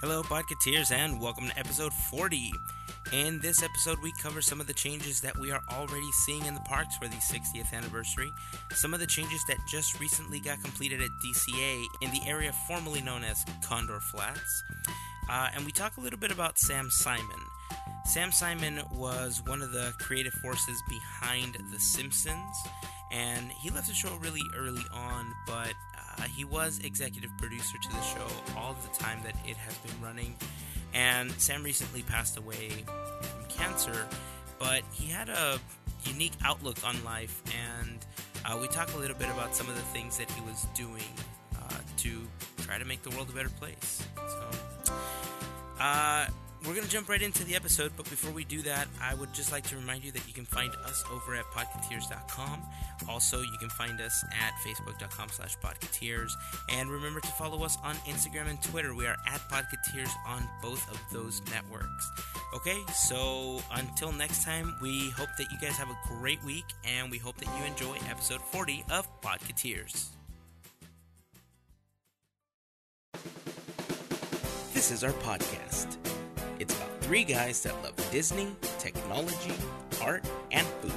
Hello, Podcateers, and welcome to episode 40. In this episode, we cover some of the changes that we are already seeing in the parks for the 60th anniversary, some of the changes that just recently got completed at DCA in the area formerly known as Condor Flats, uh, and we talk a little bit about Sam Simon. Sam Simon was one of the creative forces behind The Simpsons, and he left the show really early on, but uh, he was executive producer to the show all the time that it has been running. And Sam recently passed away from cancer, but he had a unique outlook on life, and uh, we talk a little bit about some of the things that he was doing uh, to try to make the world a better place. So, uh, we're going to jump right into the episode, but before we do that, I would just like to remind you that you can find us over at podcateers.com. Also, you can find us at facebook.com slash podcateers. And remember to follow us on Instagram and Twitter. We are at podcateers on both of those networks. Okay, so until next time, we hope that you guys have a great week, and we hope that you enjoy episode 40 of Podcateers. This is our podcast. It's about three guys that love Disney, technology, art, and food.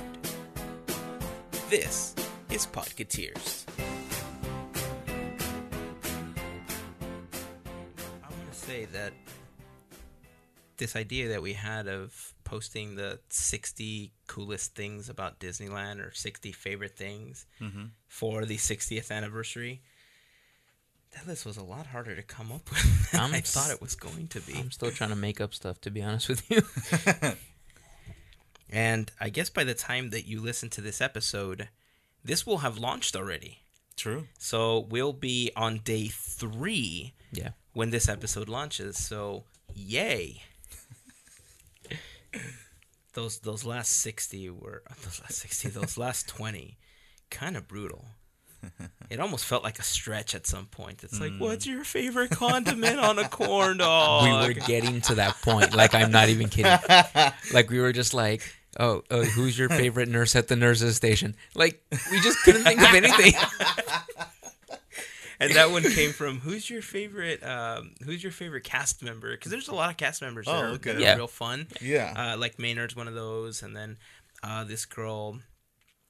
This is Podcateers. I want to say that this idea that we had of posting the 60 coolest things about Disneyland or 60 favorite things mm-hmm. for the 60th anniversary. That list was a lot harder to come up with than I'm I thought it was going to be. I'm still trying to make up stuff, to be honest with you. And I guess by the time that you listen to this episode, this will have launched already. True. So we'll be on day three yeah. when this episode launches. So yay! those those last sixty were those last sixty, those last twenty, kind of brutal. It almost felt like a stretch at some point. It's like, what's your favorite condiment on a corn dog? We were getting to that point. Like, I'm not even kidding. Like, we were just like, oh, oh, who's your favorite nurse at the nurses station? Like, we just couldn't think of anything. and that one came from who's your favorite um, who's your favorite cast member because there's a lot of cast members that, Oh, are, okay. that are Yeah. real fun Yeah. uh, like maynard's one of those and then uh, this girl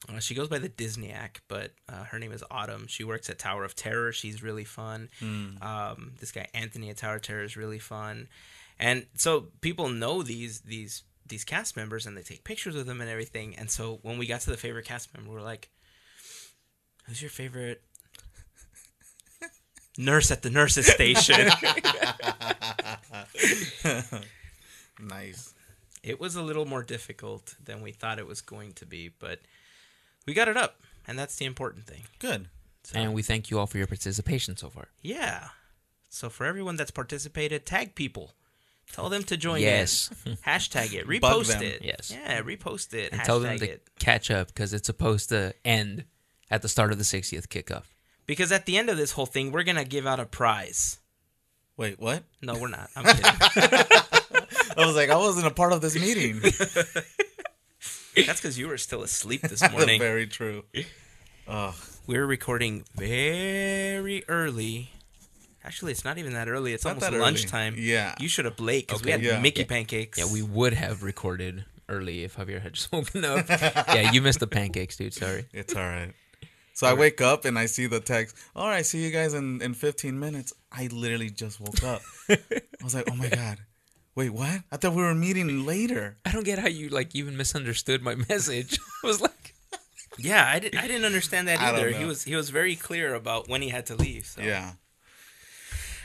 uh, she goes by the disneyac but uh, her name is autumn. She works at tower of terror. She's really fun. Mm. um, this guy anthony at tower of terror is really fun. And so people know these these these cast members and they take pictures with them and everything. And so when we got to the favorite cast member we're like who's your favorite nurse at the nurses station? Nice. it was a little more difficult than we thought it was going to be but we got it up and that's the important thing Good. so, And we thank you all for your participation so far. yeah so for everyone that's participated tag people tell them to join Yes. in hashtag it Bug repost them. it Yes. yeah repost it And hashtag tell them to it catch up because it's supposed to end at the start of the 60th kickoff. because at the end of this whole thing we're gonna give out a prize Wait, what? no we're not i'm kidding I was like, I wasn't a part of this meeting. that's because you were still asleep this morning Very true. Oh, we're recording very early actually it's not even that early it's Not almost that early. lunchtime Yeah. you should have late because we Okay. had Yeah. mickey Yeah. pancakes Yeah, we would have recorded early if Javier had just woken up. yeah, you missed the pancakes, dude. Sorry. it's all right. So I wake up and I see the text. All right, see you guys in, in 15 minutes. I literally just woke up. I was like, oh my God. Wait, what? I thought we were meeting later. I don't get how you like even misunderstood my message. I was like, Yeah, I, did, I didn't understand that either. He was he was very clear about when he had to leave. So. Yeah.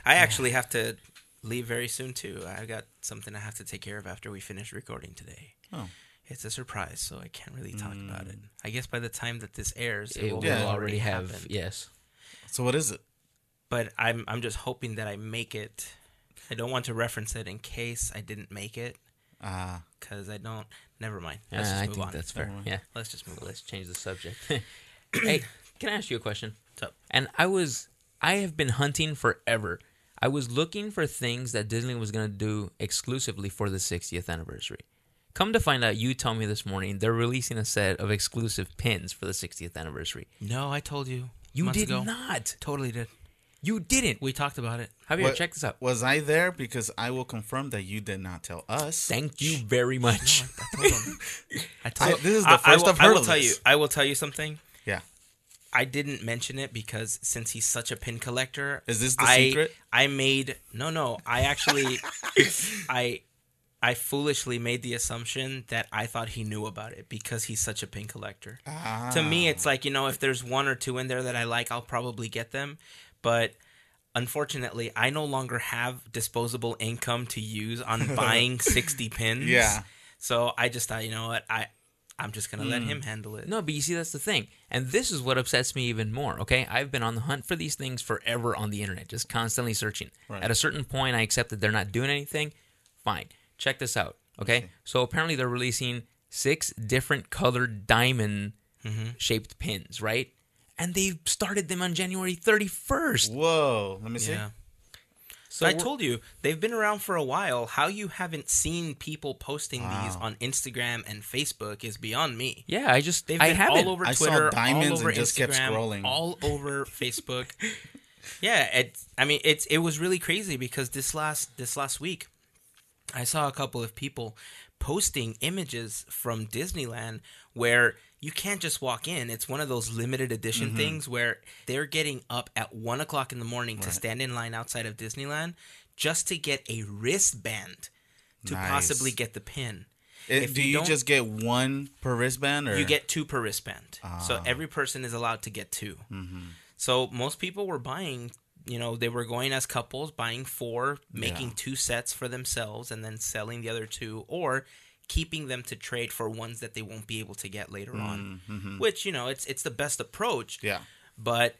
I actually have to leave very soon too. I've got something I have to take care of after we finish recording today. Oh. It's a surprise, so I can't really talk about it. Mm. I guess by the time that this airs, it, it will will Yeah. already have happened. yes. So what is it? But I'm I'm just hoping that I make it. I don't want to reference it in case I didn't make it, Ah, because I don't. Never mind. Let's Uh, just I move think on. that's fair. Never mind. Yeah. Let's just move on. Let's change the subject. hey, can I ask you a question? What's up? And I was I have been hunting forever. I was looking for things that Disney was going to do exclusively for the 60th anniversary. Come to find out, you told me this morning they're releasing a set of exclusive pins for the 60th anniversary. No, I told you. You months did ago. not. Totally did. You didn't. We talked about it. Javier, What- check this out. Was I there? Because I will confirm that you did not tell us. Thank you very much. I told him. I told I- this is the I- I first will- I've I heard will of tell this. you. I will tell you something. Yeah. I didn't mention it because since he's such a pin collector, Is this the I, secret? I made no, no. I actually, I, I foolishly made the assumption that I thought he knew about it because he's such a pin collector. To me, ah. it's like you know, if there's one or two in there that I like, I'll probably get them. But unfortunately, I no longer have disposable income to use on buying sixty pins. Yeah. So I just thought, you know what, I, I'm just gonna Hmm. let him handle it. No, but you see, that's the thing. And this is what upsets me even more, okay? I've been on the hunt for these things forever on the internet, just constantly searching. Right. At a certain point, I accept that they're not doing anything. Fine. Check this out, okay? So apparently, they're releasing six different colored diamond shaped pins, right? And they started them on January 31st. Whoa. Let me see. Yeah. So I told you they've been around for a while. How you haven't seen people posting these on Instagram and Facebook is beyond me. Yeah, I just, They've I been haven't. all over I saw Twitter, diamonds all over and just kept Instagram, scrolling. all over Facebook. yeah, it's. I mean, it's. It was really crazy because this last this last week, I saw a couple of people posting images from Disneyland where you can't just walk in. It's one of those limited edition Mm-hmm. things where they're getting up at one o'clock in the morning to stand in line outside of Disneyland just to get a wristband to Nice. possibly get the pin. It- do you you, just get one per wristband, or You get two per wristband. So Ah. every person is allowed to get 2 Mm-hmm. So most people were buying, you know, they were going as couples, buying four, making Yeah. two sets for themselves, and then selling the other two, or keeping them to trade for ones that they won't be able to get later on. Which you know, it's it's the best approach. Mm-hmm. Yeah. But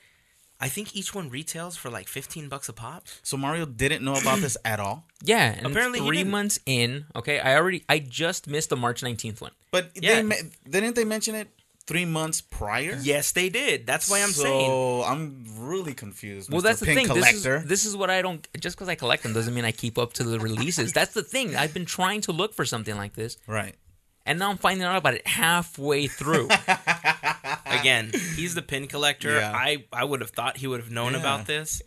I think each one retails for like fifteen bucks a pop. So Mario didn't know about this at all. Yeah, and Apparently he three months in, okay, I already, I just missed the March 19th one. But Yeah. they didn't they mention it three months prior? Yes, they did. That's why I'm so saying. I'm really confused. Well, Mr. that's the Pin thing. Collector. This is this is what I don't. Just because I collect them doesn't mean I keep up to the releases. That's the thing. I've been trying to look for something like this, right. and now I'm finding out about it halfway through. Again, he's the pin collector. Yeah. I I would have thought he would have known Yeah. about this.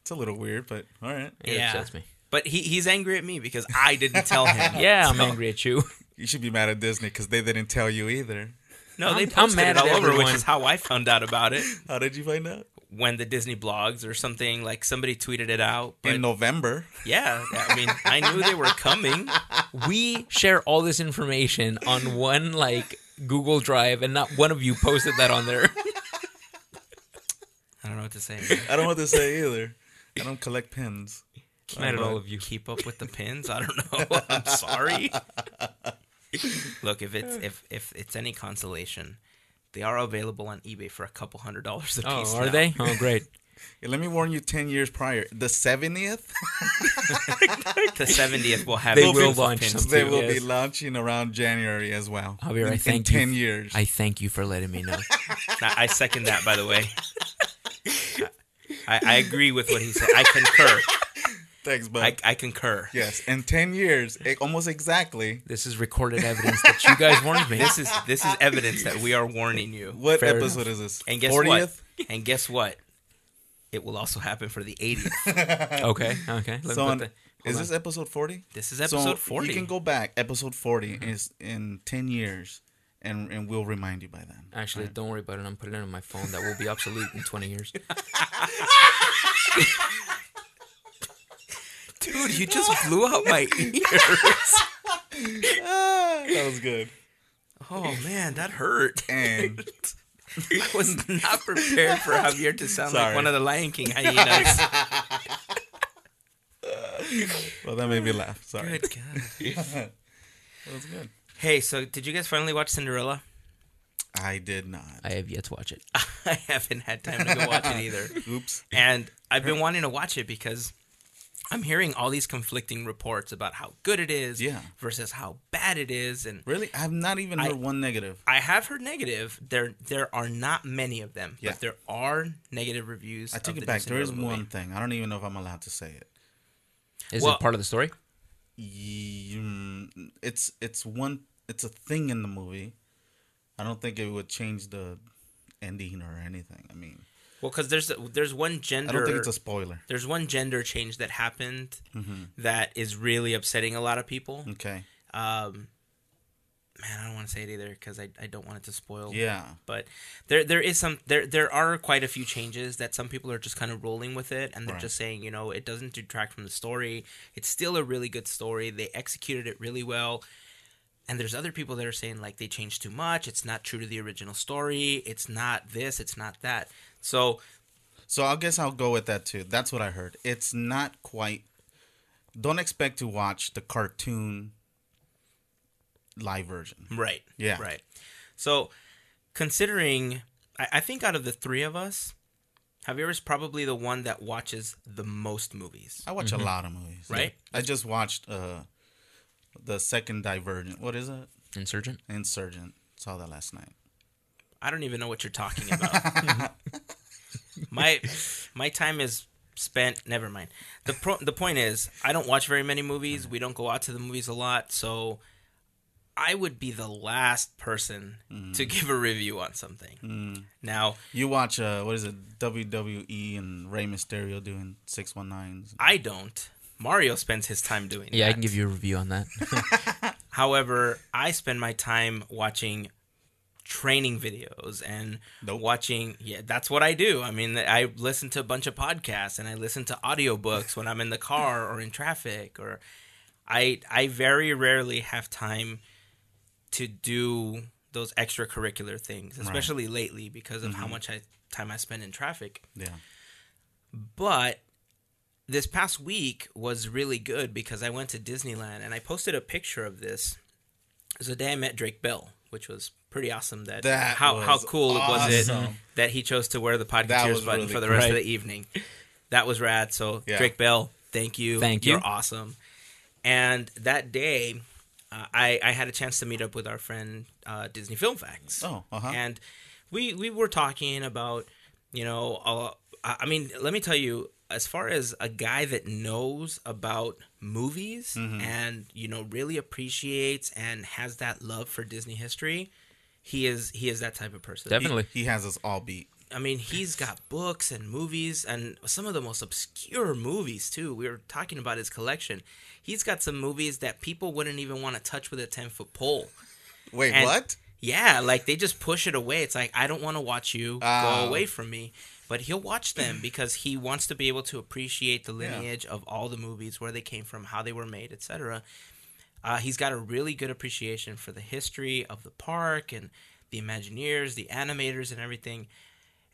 It's a little weird, but all right. It Yeah. upsets me. But he, he's angry at me because I didn't tell him. Yeah, I'm angry at you. You should be mad at Disney because they didn't tell you either. No, they I'm- I'm mad it all over, which is how I found out about it. How did you find out? When the Disney blogs or something like somebody tweeted it out. But In November. yeah, I mean, I knew they were coming. We share all this information on one like Google Drive, and not one of you posted that on there. I don't know what to say. I don't know what to say either. I don't collect pins. Mad at but- all of you. Keep up with the pins. I don't know. I'm sorry. Look, if it's if if it's any consolation, they are available on eBay for a couple hundred dollars a oh, piece. Oh, are now. they? Oh, great. Yeah, let me warn you 10 years prior. The 70th, The 70th will have They it will launch pins. they too, will yes. be launching around January as well. Javier, in, I thank in you 10 f- years. I thank you for letting me know. I, I second that, by the way. I, I agree with what he said. I concur. Thanks, bud. I, I concur. yes, in 10 years, almost exactly. This is recorded evidence that you guys warned me. This is this is evidence that we are warning you. What Fair episode is this? And guess 40th? what? And guess what? It will also happen for the 80th. okay. Okay. Let So put on- the- is hold this episode 40? This is episode so 40. You can go back. Episode 40 mm-hmm. is in 10 years, and, and we'll remind you by then. Actually, don't worry about it. I'm putting it on my phone. That will be obsolete in 20 years. Dude, you just blew out my ears. that was good. Oh man, that hurt. And I was not prepared for Javier to sound like one of the Lion King hyenas. well, that made me laugh. Sorry. Good God. That was good. Hey, so did you guys finally watch Cinderella? I did not. I have yet to watch it. I haven't had time to go watch it either. Oops. And I've been wanting to watch it because I'm hearing all these conflicting reports about how good it is Yeah. versus how bad it is. And Really? I've not even heard I- one negative. I have heard negative. There there are not many of them, Yeah. but there are negative reviews. I take it the back. There is Cinderella one thing. I don't even know if I'm allowed to say it. Is Well- it part of the story? Ye- mm, It's it's one. It's a thing in the movie. I don't think it would change the ending or anything. I mean, Well, because there's there's one gender. I don't think it's a spoiler. there's one gender change that happened Mm-hmm. that is really upsetting a lot of people. Okay. Um, man, I don't want to say it either because I, I don't want it to spoil. Yeah. But there there is some there there are quite a few changes that some people are just kind of rolling with it and they're Right. just saying you know it doesn't detract from the story. It's still a really good story. They executed it really well. And there's other people that are saying like they changed too much. It's not true to the original story. It's not this. It's not that. So So I guess I'll go with that too. That's what I heard. It's not quite. Don't expect to watch the cartoon live version. Right. Yeah. Right. So, considering, I, I think out of the three of us, Javier is probably the one that watches the most movies. I watch a lot of movies. Mm-hmm. Right. I just watched uh the second Divergent. What is it? Insurgent. Insurgent. Saw that last night. I don't even know what you're talking about. my my time is spent. Never mind. the pro, The point is, I don't watch very many movies. We don't go out to the movies a lot, so I would be the last person to give a review on something. Now, You watch uh what is it? WWE and Rey Mysterio doing six one nines. I don't. Mario spends his time doing Yeah, I can give you a review on that. However, I spend my time watching training videos and Nope. watching yeah that's what i do i mean i listen to a bunch of podcasts and i listen to audiobooks when i'm in the car or in traffic or i i very rarely have time to do those extracurricular things especially lately because of how mm-hmm. much I, time i spend in traffic Yeah. but this past week was really good because I went to Disneyland and I posted a picture of this. It was the day I met Drake Bell, which was pretty awesome. That, That how how was cool was it that he chose to wear the That Podcateers was button really for the cool. rest of the evening. That was rad. So Yeah. Drake Bell, thank you. Thank You're you. awesome. And that day, uh, I I had a chance to meet up with our friend uh, Disney Film Facts. Oh, uh-huh. And we we were talking about, you know, uh, I I mean, let me tell you, as far as a guy that knows about movies Mm-hmm. and you know really appreciates and has that love for Disney history, he is he is that type of person. Definitely. He, he has us all beat. I mean, he's got books and movies and some of the most obscure movies too. We were talking about his collection. He's got some movies that people wouldn't even want to touch with a ten foot pole. Wait, And- what? Yeah, like they just push it away. It's like I don't want to watch you. Oh. Go ah. away from me. But he'll watch them because he wants to be able to appreciate the Yeah. lineage of all the movies, where they came from, how they were made, etc. Uh, he's got a really good appreciation for the history of the park and the Imagineers, the animators, and everything.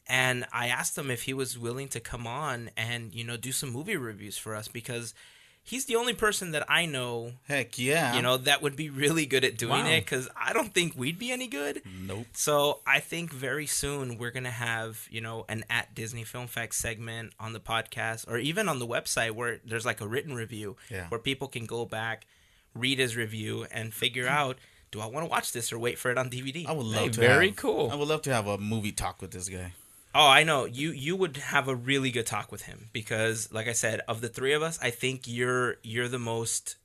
And I asked him if he was willing to come on and you know do some movie reviews for us because he's the only person that I know Heck yeah. you know that would be really good at doing Wow. it because i don't think we'd be any good Nope. so i think very soon we're gonna have you know an at disney film facts segment on the podcast or even on the website where there's like a written review Yeah. where people can go back read his review and figure mm-hmm. out do i want to watch this or wait for it on dvd I would love Hey, to. very have- cool. I would love to have a movie talk with this guy. Oh, I know. You you would have a really good talk with him because like I said, of the three of us, I think you're you're the most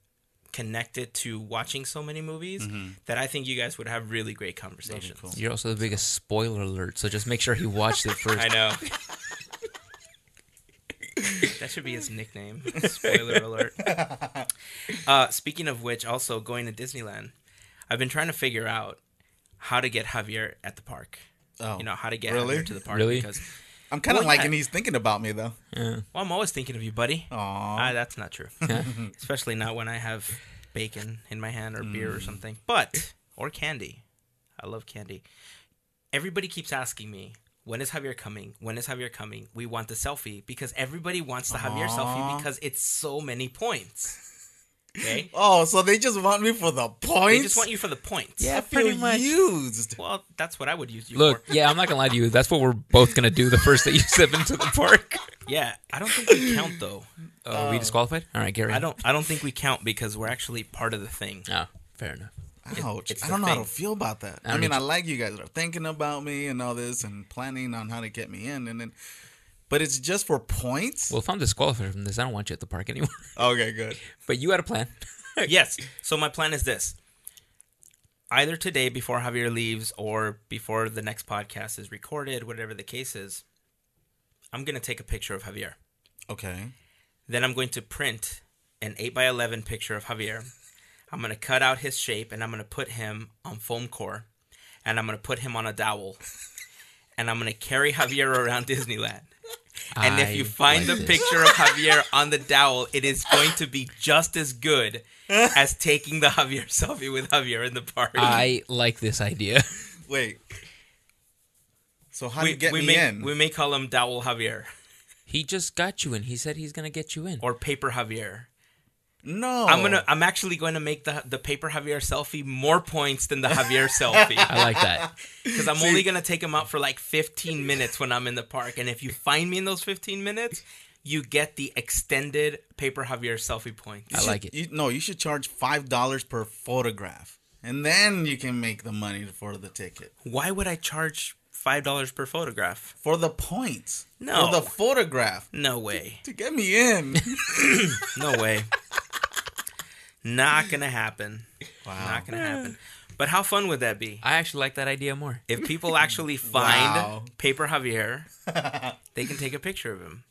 connected to watching so many movies mm-hmm. that I think you guys would have really great conversations. cool. You're also the biggest spoiler alert, so just make sure he watched it first. I know. that should be his nickname. Spoiler alert. Uh, speaking of which, also going to Disneyland, I've been trying to figure out how to get Javier at the park. Oh, You know how to get really? Javier to the park Really? because I'm kind of Well, yeah. liking he's thinking about me though. Yeah. well, I'm always thinking of you, buddy. Aw. Ah, that's not true. Especially not when I have bacon in my hand or beer or something. But or candy. I love candy. Everybody keeps asking me, when is Javier coming? When is Javier coming? We want the selfie because everybody wants the Javier Aw. selfie because it's so many points. Okay? Oh, so they just want me for the points? They just want you for the points. Yeah, I feel pretty much. used. Well, that's what I would use you Look, for. yeah, I'm not gonna lie to you. That's what we're both gonna do the first that you step into the park. Yeah, I don't think we count though. Oh, we um, disqualified? All right, Gary. I don't. I don't think we count because we're actually part of the thing. Oh, fair enough. Ouch. it's I don't know how to feel about that. I I, don't mean, I like you guys are thinking about me and all this and planning on how to get me in, and then, but it's just for points. Well, if I'm disqualified from this, I don't want you at the park anymore. okay, good. But you had a plan. yes. So my plan is this. Either today before Javier leaves or before the next podcast is recorded, whatever the case is, I'm gonna take a picture of Javier. Okay. Then I'm going to print an 8 by 11 picture of Javier. I'm going to cut out his shape and I'm going to put him on foam core and I'm going to put him on a dowel. And I'm going to carry Javier around Disneyland. And if you find like the this. picture of Javier on the dowel, it is going to be just as good as taking the Javier selfie with Javier in the park. I like this idea. Wait. So how do we, you get we me may, in? we may call him Dowel Javier He just got you in. He said he's gonna get you in. or Paper Javier. No. I'm gonna. I'm actually going to make the the Paper Javier selfie more points than the Javier selfie. I like that. Because I'm only gonna take him out for like 15 minutes when I'm in the park, and if you find me in those 15 minutes, you get the extended Paper Javier selfie points. I like it. You, no, you should charge five dollars per photograph, and then you can make the money for the ticket Why would I charge five dollars per photograph? for the points. No. for the photograph No way. to get me in. No way. Not gonna happen. wow. Not gonna happen. But how fun would that be? I actually like that idea more. If people actually find Wow. Paper Javier, they can take a picture of him.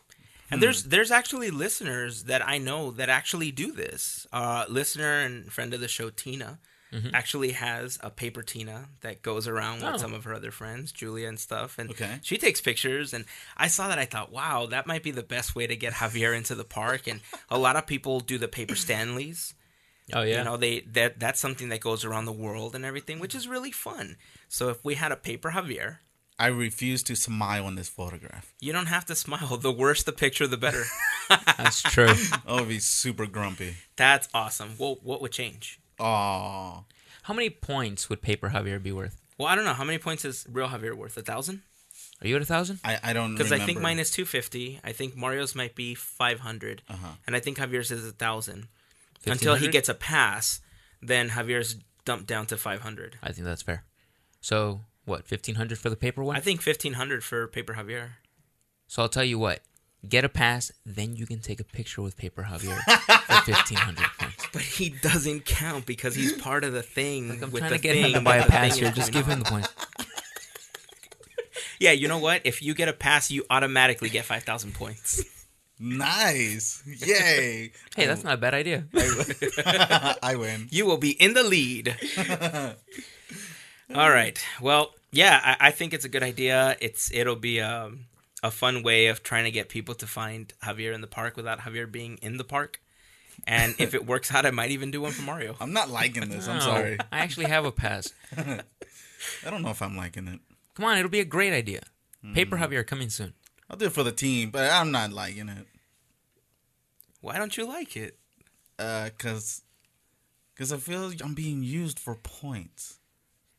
Hmm. And there's there's actually listeners that I know that actually do this. Uh, listener and friend of the show Tina Mm-hmm. actually has a paper Tina that goes around with Oh. some of her other friends, Julia and stuff. And Okay. she takes pictures. And I saw that I thought, wow, that might be the best way to get Javier into the park. And a lot of people do the paper Stanleys. Oh yeah. You know, they that that's something that goes around the world and everything, which is really fun. So if we had a paper Javier, I refuse to smile in this photograph. you don't have to smile. The worse the picture, the better. That's true. I would be super grumpy. That's awesome. Well, what would change? Oh, How many points would Paper Javier be worth? Well, I don't know. How many points is real Javier worth? A thousand? Are you at a thousand? I, I don't know. Because I think mine is two fifty. I think Mario's might be five Uh-huh. and I think Javier's is a thousand. Until he gets a pass, then Javier's dumped down to five hundred. I think that's fair. So what? Fifteen hundred for the paper one. I think fifteen hundred for Paper Javier. so I'll tell you what. Get a pass, then you can take a picture with Paper Javier for fifteen hundred points. But he doesn't count because he's part of the thing. I'm with trying the to get thing him to buy a pass here. Just give on. him the points. Yeah, you know what? If you get a pass, you automatically get five thousand points. Nice. Yay. Hey, that's not a bad idea. I win. You will be in the lead. All right. Well, yeah, I, I think it's a good idea. It's it'll be um, a fun way of trying to get people to find Javier in the park without Javier being in the park. And if it works out, I might even do one for Mario. I'm not liking this. I'm No, sorry. I actually have a pass. I don't know if I'm liking it. Come on, it'll be a great idea. Paper Hmm. Javier coming soon. I'll do it for the team, but I'm not liking it. Why don't you like it? Uh, cause, cause I feel I'm being used for points.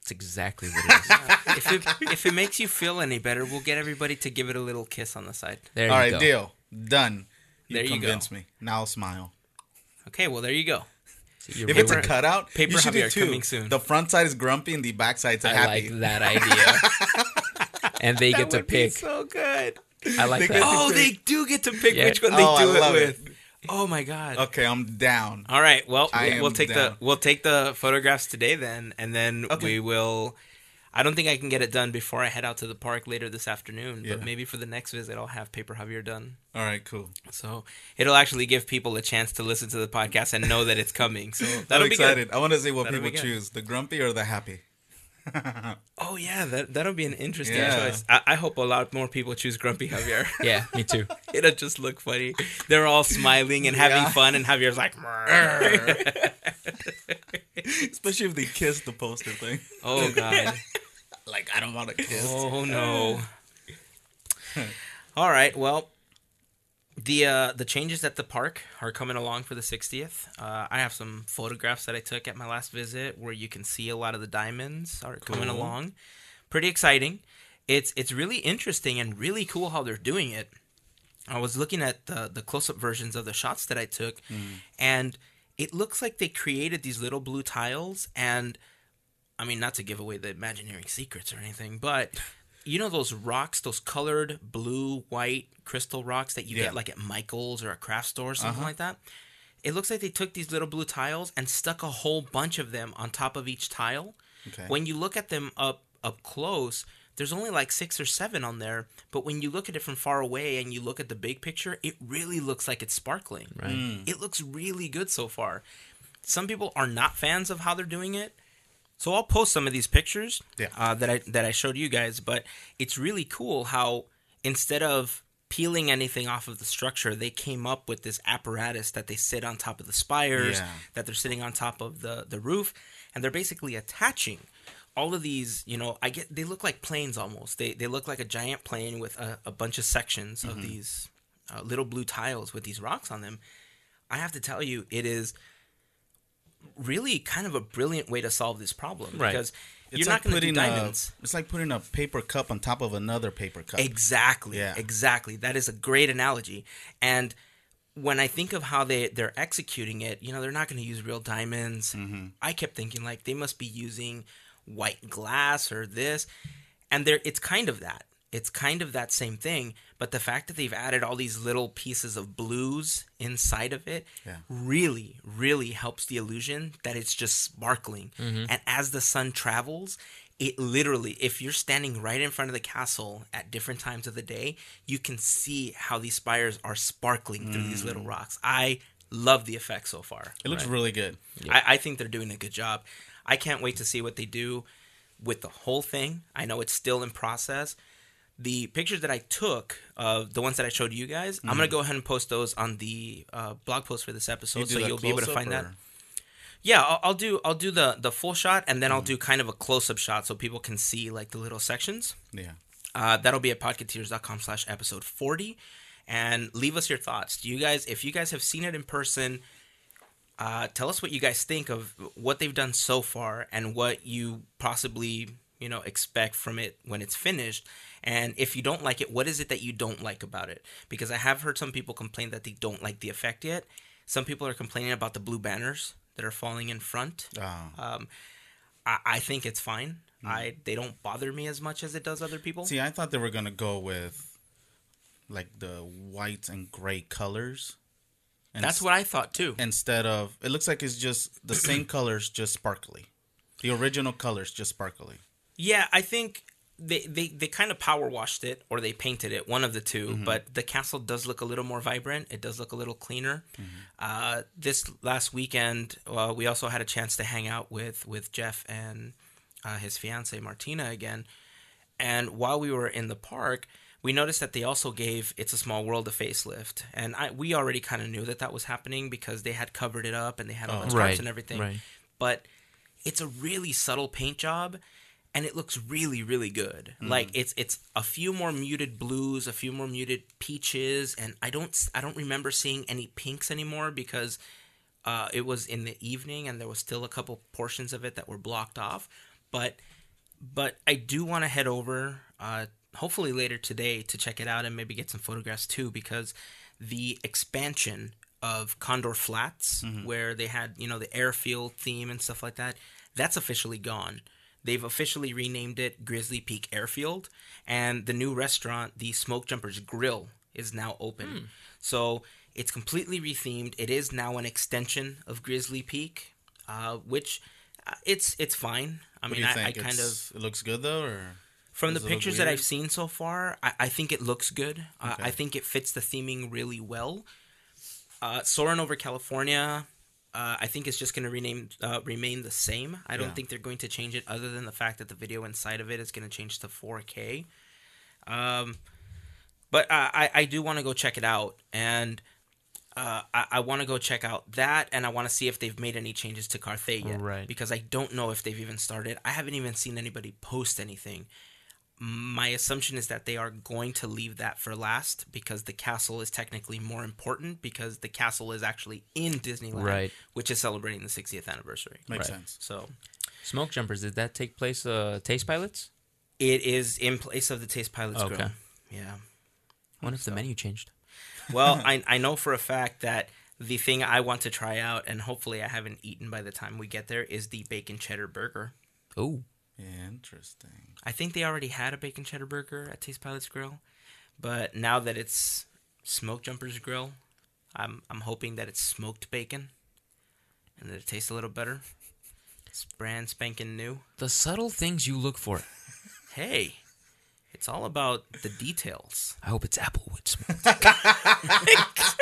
That's exactly what it is. If it if it makes you feel any better, we'll get everybody to give it a little kiss on the side. There All you right, go. deal. Done. You There you go. convinced me. Now I'll smile. Okay, well there you go. See, your If it's a cutout, Paper you should do Javier two. coming soon. The front side is grumpy and the back side's I happy. I like that idea. and they get to would be pick. so good. I like They that. Oh, they do get to pick Yeah. which one oh, they Oh, I do it with. it. Oh my god. Okay, I'm down. All right. Well, I we'll, take down. the we'll take the photographs today then, and then Okay. we will. I don't think I can get it done before I head out to the park later this afternoon, Yeah. but maybe for the next visit I'll have Paper Javier done. All right, cool. So it'll actually give people a chance to listen to the podcast and know that it's coming. So that'll I'm be excited. good. I want to see what That'll people choose: the grumpy or the happy. Oh yeah, that that'll be an interesting Yeah. choice. I, I hope a lot more people choose Grumpy Javier. Yeah, me too. It'll just look funny. They're all smiling and having Yeah. fun, and Javier's like, Especially if they kiss the poster thing. "Oh god." Like I don't want to kiss. Oh no. All right. Well, the uh, the changes at the park are coming along for the 60th. Uh, I have some photographs that I took at my last visit where you can see a lot of the diamonds are coming Cool. along. Pretty exciting. It's it's really interesting and really cool how they're doing it. I was looking at the the close up versions of the shots that I took, and it looks like they created these little blue tiles and I mean, not to give away the Imagineering secrets or anything, but you know those rocks, those colored blue, white crystal rocks that you Yeah. get like at Michael's or a craft store or something Uh-huh. like that? It looks like they took these little blue tiles and stuck a whole bunch of them on top of each tile. Okay. When you look at them up up close, there's only like six or seven on there. But when you look at it from far away and you look at the big picture, it really looks like it's sparkling. Right. It looks really good so far. Some people are not fans of how they're doing it. So I'll post some of these pictures Yeah. uh, that I that I showed you guys, but it's really cool how instead of peeling anything off of the structure, they came up with this apparatus that they sit on top of the spires, Yeah. that they're sitting on top of the the roof, and they're basically attaching all of these. You know, I get they look like planes almost. They they look like a giant plane with a, a bunch of sections Mm-hmm. of these uh, little blue tiles with these rocks on them. I have to tell you, it is really kind of a brilliant way to solve this problem Right. because It's you're like not going to do putting a, diamonds. it's like putting a paper cup on top of another paper cup. Exactly. Yeah. Exactly. That is a great analogy. And when I think of how they they're executing it, you know, they're not going to use real diamonds. Mm-hmm. I kept thinking like they must be using white glass or this, and there it's kind of that. It's kind of that same thing, but the fact that they've added all these little pieces of blues inside of it Yeah. really, really helps the illusion that it's just sparkling. Mm-hmm. And as the sun travels, it literally, if you're standing right in front of the castle at different times of the day, you can see how these spires are sparkling through these little mm. rocks. I love the effect so far. It looks really good. I, I think they're doing a good job. I can't wait to see what they do with the whole thing. I know it's still in process. The pictures that I took, uh, the ones that I showed you guys, I'm gonna go ahead and post those on the uh, blog post for this episode, do so you'll be able to find that. Yeah, I'll, I'll do I'll do the the full shot, and then I'll do kind of a close up shot so people can see like the little sections. Yeah. Uh, that'll be at podcateers.com slash episode 40. And leave us your thoughts. Do you guys, if you guys have seen it in person, uh, tell us what you guys think of what they've done so far and what you possibly, you know, expect from it when it's finished. And if you don't like it, what is it that you don't like about it? Because I have heard some people complain that they don't like the effect yet. Some people are complaining about the blue banners that are falling in front. Oh. Um, I, I think it's fine. I they don't bother me as much as it does other people. See, I thought they were gonna go with like the white and gray colors. And That's what I thought too. instead of it looks like it's just the same colors, just sparkly. The original colors, just sparkly. Yeah, I think they they, they kind of power washed it or they painted it, one of the 2 But the castle does look a little more vibrant. It does look a little cleaner. Uh, this last weekend, uh, we also had a chance to hang out with with Jeff and uh, his fiance Martina again. And while we were in the park, we noticed that they also gave "It's a Small World" a facelift, and I we already kind of knew that that was happening because they had covered it up and they had all the tarps Right, and everything. right. But it's a really subtle paint job, and it looks really really good. Like it's it's a few more muted blues, a few more muted peaches, and I don't i don't remember seeing any pinks anymore because uh, it was in the evening and there was still a couple portions of it that were blocked off. But but I do want to head over, uh, hopefully later today, to check it out and maybe get some photographs too, because the expansion of Condor Flats, where they had you know the airfield theme and stuff like that, that's officially gone. They've officially renamed it Grizzly Peak Airfield, and the new restaurant, the Smoke Jumpers Grill, is now open. So it's completely rethemed. It is now an extension of Grizzly Peak, uh, which uh, it's it's fine. I What mean, I, I kind of it looks good though, or from the Does pictures that? I've seen so far, I, I think it looks good. Uh, I think it fits the theming really well. Uh, Soarin' over California, uh, I think it's just going to rename uh, remain the same. I don't Yeah. think they're going to change it, other than the fact that the video inside of it is going to change to 4K. Um, but I, I, I do want to go check it out, and uh, I, I want to go check out that, and I want to see if they've made any changes to Carthay yet, Right. Because I don't know if they've even started. I haven't even seen anybody post anything. My assumption is that they are going to leave that for last because the castle is technically more important because the castle is actually in Disneyland, Right. Which is celebrating the 60th anniversary. makes Right. sense. So Smoke jumpers. Did that take place? Uh, Taste pilots. it is in place of the Taste Pilots Okay. Grill. Yeah. I wonder if the menu changed. Well, I I know for a fact that the thing I want to try out, and hopefully I haven't eaten by the time we get there, is the bacon cheddar burger. Oh, Interesting. I think they already had a bacon cheddar burger at Taste Pilots Grill, but now that it's Smoke Jumpers Grill, I'm I'm hoping that it's smoked bacon, and that it tastes a little better. It's brand spanking new. the subtle things you look for. Hey, It's all about the details. I hope it's Applewood smoke.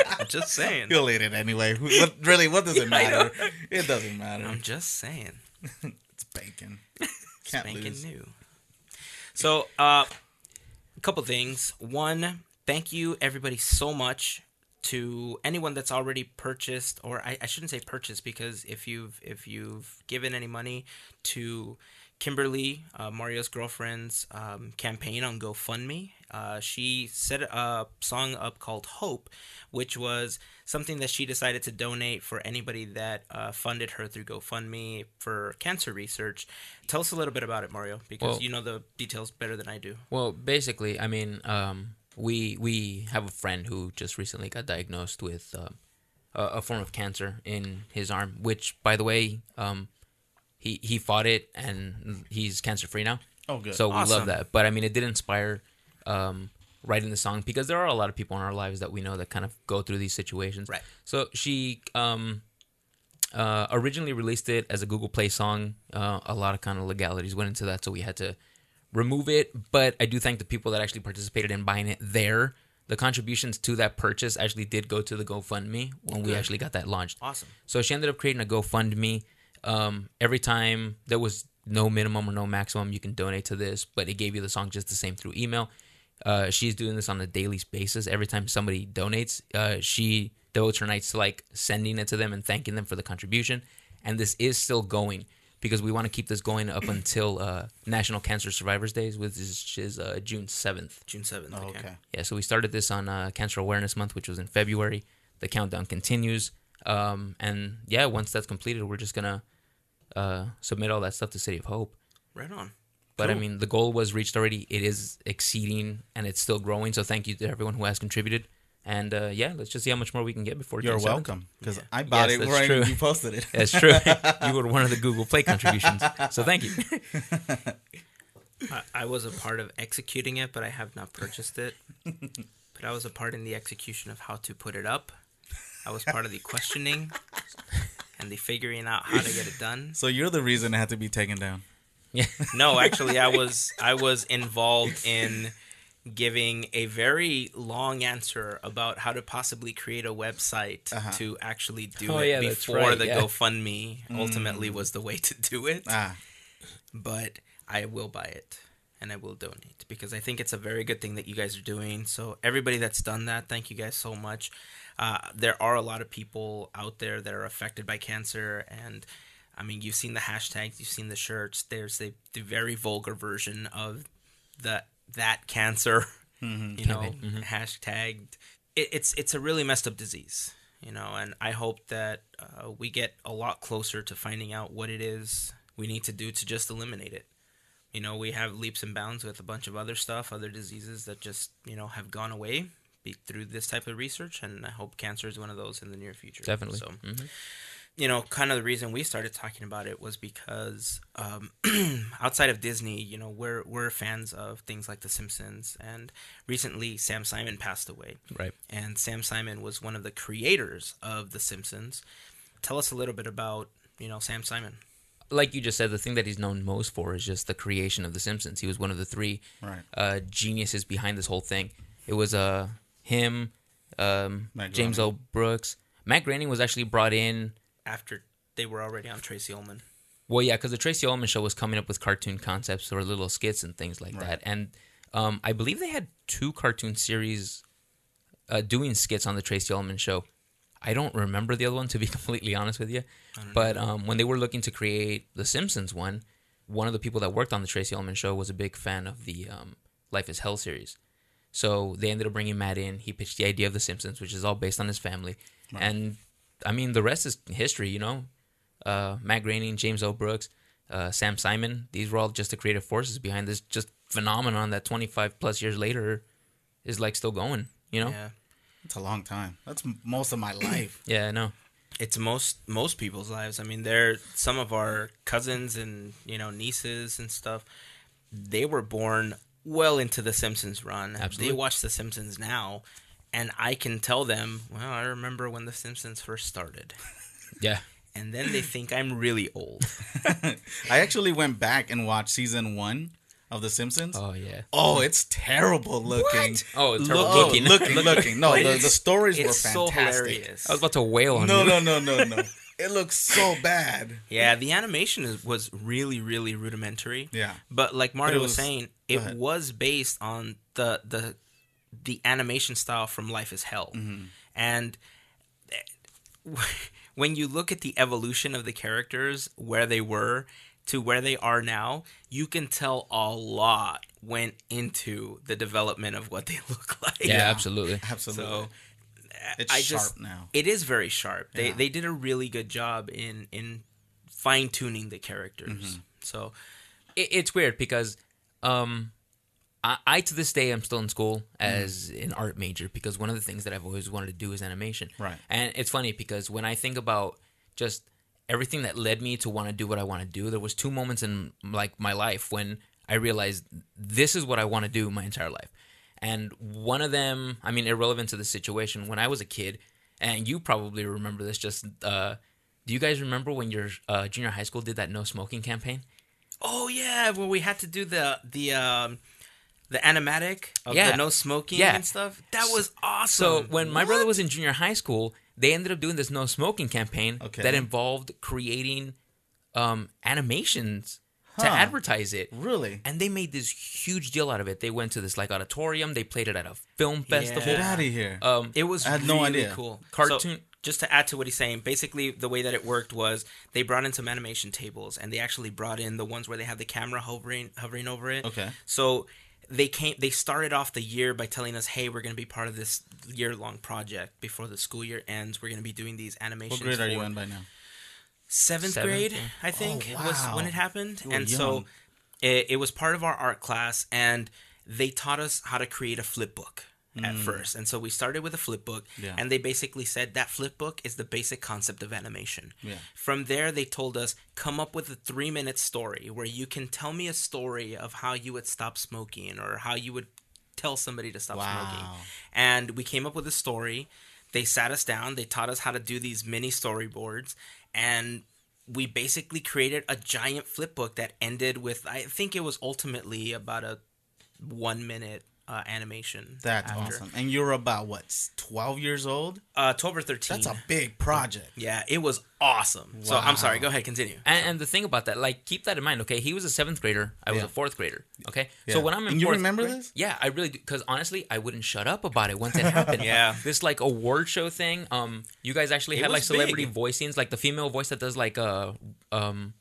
I'm just saying. You'll eat it anyway. What, really, what does it matter? It doesn't matter. I'm just saying. It's bacon. Can't Spanking lose. new. So, uh, a couple things. One, thank you everybody so much to anyone that's already purchased, or I, I shouldn't say purchased because if you've if you've given any money to Kimberly, uh, Mario's girlfriend's um, campaign on GoFundMe, uh, she set a song up called Hope, which was something that she decided to donate for anybody that uh, funded her through GoFundMe for cancer research. Tell us a little bit about it, Mario, because Well- you know the details better than I do. Well, basically, I mean, um, we we have a friend who just recently got diagnosed with uh, a, a form of cancer in his arm, which, by the way, um, he he fought it and he's cancer free now. Oh, good. So we Awesome. love that. But I mean, it did inspire um, writing the song because there are a lot of people in our lives that we know that kind of go through these situations. Right. So she um, uh, originally released it as a Google Play song. Uh, a lot of kind of legalities went into that, so we had to remove it. But I do thank the people that actually participated in buying it there. The contributions to that purchase actually did go to the GoFundMe when we actually got that launched. Awesome. So she ended up creating a GoFundMe. Um, every time there was no minimum or no maximum you can donate to this, but it gave you the song just the same through email. Uh, she's doing this on a daily basis. Every time somebody donates, uh, she devotes her nights to like sending it to them and thanking them for the contribution. And this is still going because we want to keep this going up until uh, National Cancer Survivors Days, which is, which is uh, June seventh. June 7th. Oh, okay. Yeah, so we started this on uh, Cancer Awareness Month, which was in February. The countdown continues, um, and yeah, once that's completed, we're just gonna uh, submit all that stuff to City of Hope. Right on. But I mean, the goal was reached already. It is exceeding, and it's still growing. So thank you to everyone who has contributed. And uh, yeah, let's just see how much more we can get before. You're June 7th. welcome because I bought Yes, it that's right true. when you posted it. That's true. you were one of the Google Play contributions, so thank you. I, I was a part of executing it, but I have not purchased it. but I was a part in the execution of how to put it up. I was part of the questioning and the figuring out how to get it done. So you're the reason it had to be taken down. Yeah, No, actually, I was I was involved in giving a very long answer about how to possibly create a website Uh-huh. to actually do Oh, it yeah, before right, the yeah. GoFundMe ultimately was the way to do it. Ah, but I will buy it and I will donate because I think it's a very good thing that you guys are doing. So everybody that's done that, thank you guys so much. Uh, there are a lot of people out there that are affected by cancer, and I mean, you've seen the hashtags, you've seen the shirts. There's the, the very vulgar version of the that cancer, you know, Campaign, hashtagged. It, it's it's a really messed up disease, you know, and I hope that uh, we get a lot closer to finding out what it is we need to do to just eliminate it. You know, we have leaps and bounds with a bunch of other stuff, other diseases that just you know have gone away be- through this type of research, and I hope cancer is one of those in the near future. definitely. So Mhm. you know, kind of the reason we started talking about it was because um, outside of Disney, you know, we're we're fans of things like The Simpsons, and recently Sam Simon passed away, Right. and Sam Simon was one of the creators of The Simpsons. Tell us a little bit about you know Sam Simon. like you just said, the thing that he's known most for is just the creation of The Simpsons. He was one of the three right. uh, geniuses behind this whole thing. It was uh, him, um, James Groening. L. Brooks. Matt Groening was actually brought in. After they were already on Tracey Ullman. Well, yeah, because the Tracey Ullman show was coming up with cartoon concepts or little skits and things like that. And um, I believe they had two cartoon series uh, doing skits on the Tracey Ullman show. I don't remember the other one to be completely honest with you. But um, when they were looking to create the Simpsons one, one of the people that worked on the Tracey Ullman show was a big fan of the um, Life in Hell series. So they ended up bringing Matt in. He pitched the idea of the Simpsons, which is all based on his family. And I mean, the rest is history, you know. Uh, Matt Groening, James L. Brooks, uh, Sam Simon. These were all just the creative forces behind this just phenomenon that 25 plus years later is like still going, you know? Yeah, It's a long time. That's m- most of my life. Yeah, I know. it's most most people's lives. I mean, they're some of our cousins and you know nieces and stuff. They were born well into the Simpsons run. Absolutely. They watch the Simpsons now, and I can tell them, well, I remember when the Simpsons first started, Yeah. and then they think I'm really old. I actually went back and watched season one of The Simpsons. Oh yeah. Oh, it's terrible looking. Oh, it's Look- terrible oh, looking. looking, looking. No, the, the stories were It's so fantastic. hilarious. I was about to wail on no, you. No, no, no, no, no. It looks so bad. Yeah, the animation is, was really, really rudimentary. Yeah. But like Mario it was, was- saying, it ahead. was based on the the the animation style from Life in Hell, Mm-hmm. and eh, when you look at the evolution of the characters, where they were to where they are now, you can tell a lot went into the development of what they look like. Yeah, absolutely. Absolutely. So it's I sharp just now. it is very sharp. They Yeah. they did a really good job in in fine tuning the characters. Mm-hmm. So it, it's weird because um I, I to this day am still in school as an art major because one of the things that I've always wanted to do is animation. Right. And it's funny because when I think about just everything that led me to want to do what I want to do, there was two moments in like my life when I realized this is what I want to do my entire life. And one of them, I mean, irrelevant to the situation, when I was a kid, and you probably remember this. Just, uh, do you guys remember when your uh, junior high school did that no smoking campaign? oh yeah, where we had to do the the um the animatic of Yeah. the no smoking Yeah. and stuff. That was awesome. So when my brother was in junior high school, they ended up doing this no smoking campaign Okay. that involved creating um, animations to advertise it. Really? And they made this huge deal out of it. They went to this like auditorium. They played it at a film festival. Get out of here. Um, It was I had really no idea. cool. Cartoon- So, just to add to what he's saying, basically the way that it worked was they brought in some animation tables and they actually brought in the ones where they have the camera hovering hovering over it. Okay. So they came they started off the year by telling us, "Hey, we're going to be part of this year-long project before the school year ends. We're going to be doing these animations." what grade are you for- in by now? Seventh, Seventh, grade, yeah. I think, Oh, was when it happened. You And young. so it, it was part of our art class, and they taught us how to create a flip book at first. And so we started with a flip book, Mm. Yeah. and they basically said that flip book is the basic concept of animation. Yeah. From there, they told us come up with a three minute story where you can tell me a story of how you would stop smoking or how you would tell somebody to stop smoking. And we came up with a story. They sat us down. They taught us how to do these mini storyboards, and we basically created a giant flip book that ended with I think it was ultimately about a one minute uh, animation. That's after. awesome. And you're about what, 12 years old? Uh, twelve or thirteen. That's a big project. yeah, it was awesome. So I'm sorry. Go ahead, continue. and, and the thing about that, like, keep that in mind. Okay, he was a seventh grader. I was Yeah. a fourth grader. Okay, Yeah. so when I'm in And you fourth remember grade- this? Yeah, I really do. Because honestly, I wouldn't shut up about it once it happened. Yeah. this like award show thing. Um, you guys actually It had like celebrity big. voicings, like the female voice that does like uh um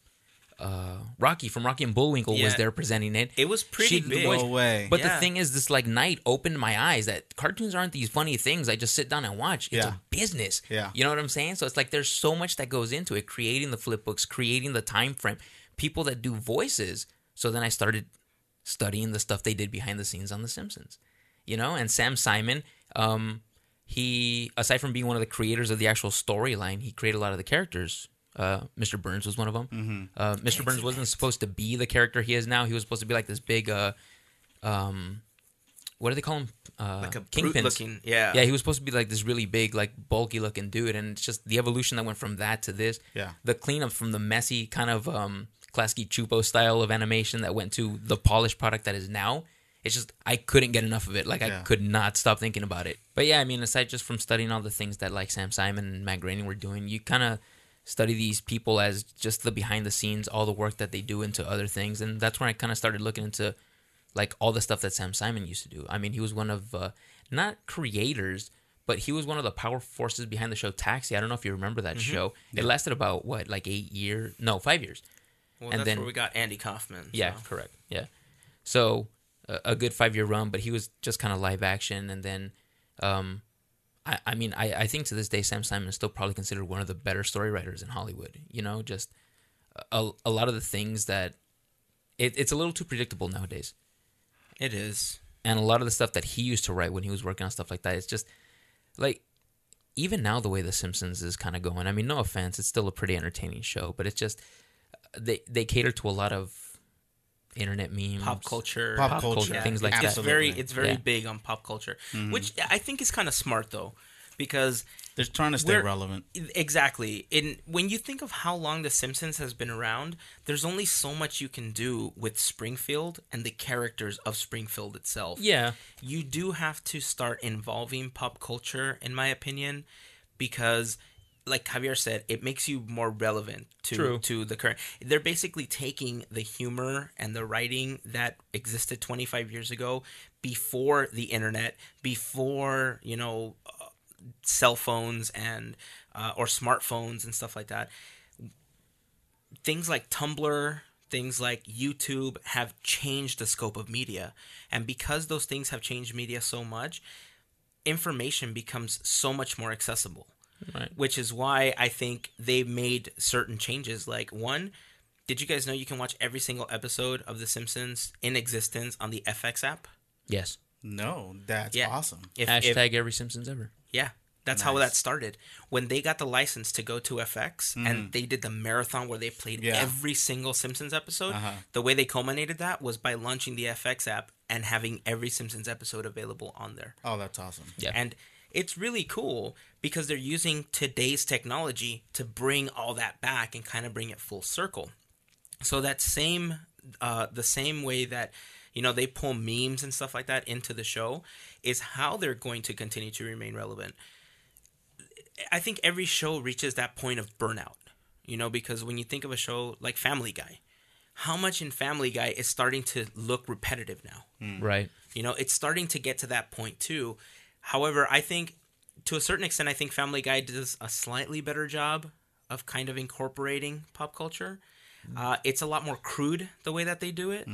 uh Rocky from Rocky and Bullwinkle was there presenting it. It was pretty She- big. voice- No way. But Yeah. the thing is, this like night opened my eyes that cartoons aren't these funny things I just sit down and watch. It's Yeah. a business. Yeah. You know what I'm saying? So it's like there's so much that goes into it, creating the flip books, creating the time frame, people that do voices. So then I started studying the stuff they did behind the scenes on The Simpsons. You know, and Sam Simon, um, he aside from being one of the creators of the actual storyline, he created a lot of the characters. Uh, Mr. Burns was one of them. Mm-hmm. Uh, Mr. Burns wasn't supposed to be the character he is now. He was supposed to be like this big, uh, um, what do they call him? Uh, like a kingpin looking. Yeah. Yeah, he was supposed to be like this really big, like bulky looking dude, and it's just the evolution that went from that to this. Yeah. The cleanup from the messy kind of um Klasky Csupo style of animation that went to the polished product that is now. It's just I couldn't get enough of it. Like I could not stop thinking about it. But yeah, I mean, aside just from studying all the things that like Sam Simon and Matt Groening were doing, you kind of study these people as just the behind the scenes, all the work that they do into other things, and that's when I kind of started looking into like all the stuff that Sam Simon used to do. I mean, he was one of uh, not creators, but he was one of the power forces behind the show Taxi. I don't know if you remember that show. It lasted about what, like eight years? No, five years. Well, and that's then- where we got Andy Kaufman. Yeah, so. correct. Yeah. So a, a good five year run, but he was just kind of live action, and then, um, I, I mean, I, I think to this day Sam Simon is still probably considered one of the better story writers in Hollywood. You know, just a, a lot of the things that it, it's a little too predictable nowadays It is. and a lot of the stuff that he used to write when he was working on stuff like that it's just like even now the way the simpsons is kind of going i mean no offense it's still a pretty entertaining show but it's just they they cater to a lot of internet memes Pop culture. Pop pop culture, culture, things like it's that Absolutely. very it's very Yeah. big on pop culture, mm-hmm. which I think is kind of smart though, because They're trying to stay relevant. Exactly. In when you think of how long The Simpsons has been around, there's only so much you can do with Springfield and the characters of Springfield itself. Yeah. You do have to start involving pop culture, in my opinion, because like Javier said, it makes you more relevant to True. to the current. They're basically taking the humor and the writing that existed 25 years ago, before the internet, before you know uh, cell phones and uh, or smartphones and stuff like that. Things like Tumblr, things like YouTube have changed the scope of media, and because those things have changed media so much, information becomes so much more accessible Right. which is why I think they made certain changes. Like one, did you guys know you can watch every single episode of The Simpsons in existence on the FX app? Yes. No, that's Yeah. awesome. If, Hashtag if- every Simpsons ever. yeah, that's how that started. When they got the license to go to FX and they did the marathon where they played Yeah. every single Simpsons episode, Uh-huh. the way they culminated that was by launching the FX app and having every Simpsons episode available on there. Oh, that's awesome. Yeah. And it's really cool because they're using today's technology to bring all that back and kind of bring it full circle. So that same, uh, the same way that you know they pull memes and stuff like that into the show is how they're going to continue to remain relevant. I think every show reaches that point of burnout, you know, because when you think of a show like Family Guy, how much in Family Guy is starting to look repetitive now? Right. You know, it's starting to get to that point too. However, I think to a certain extent, I think Family Guy does a slightly better job of kind of incorporating pop culture. Uh, it's a lot more crude the way that they do it,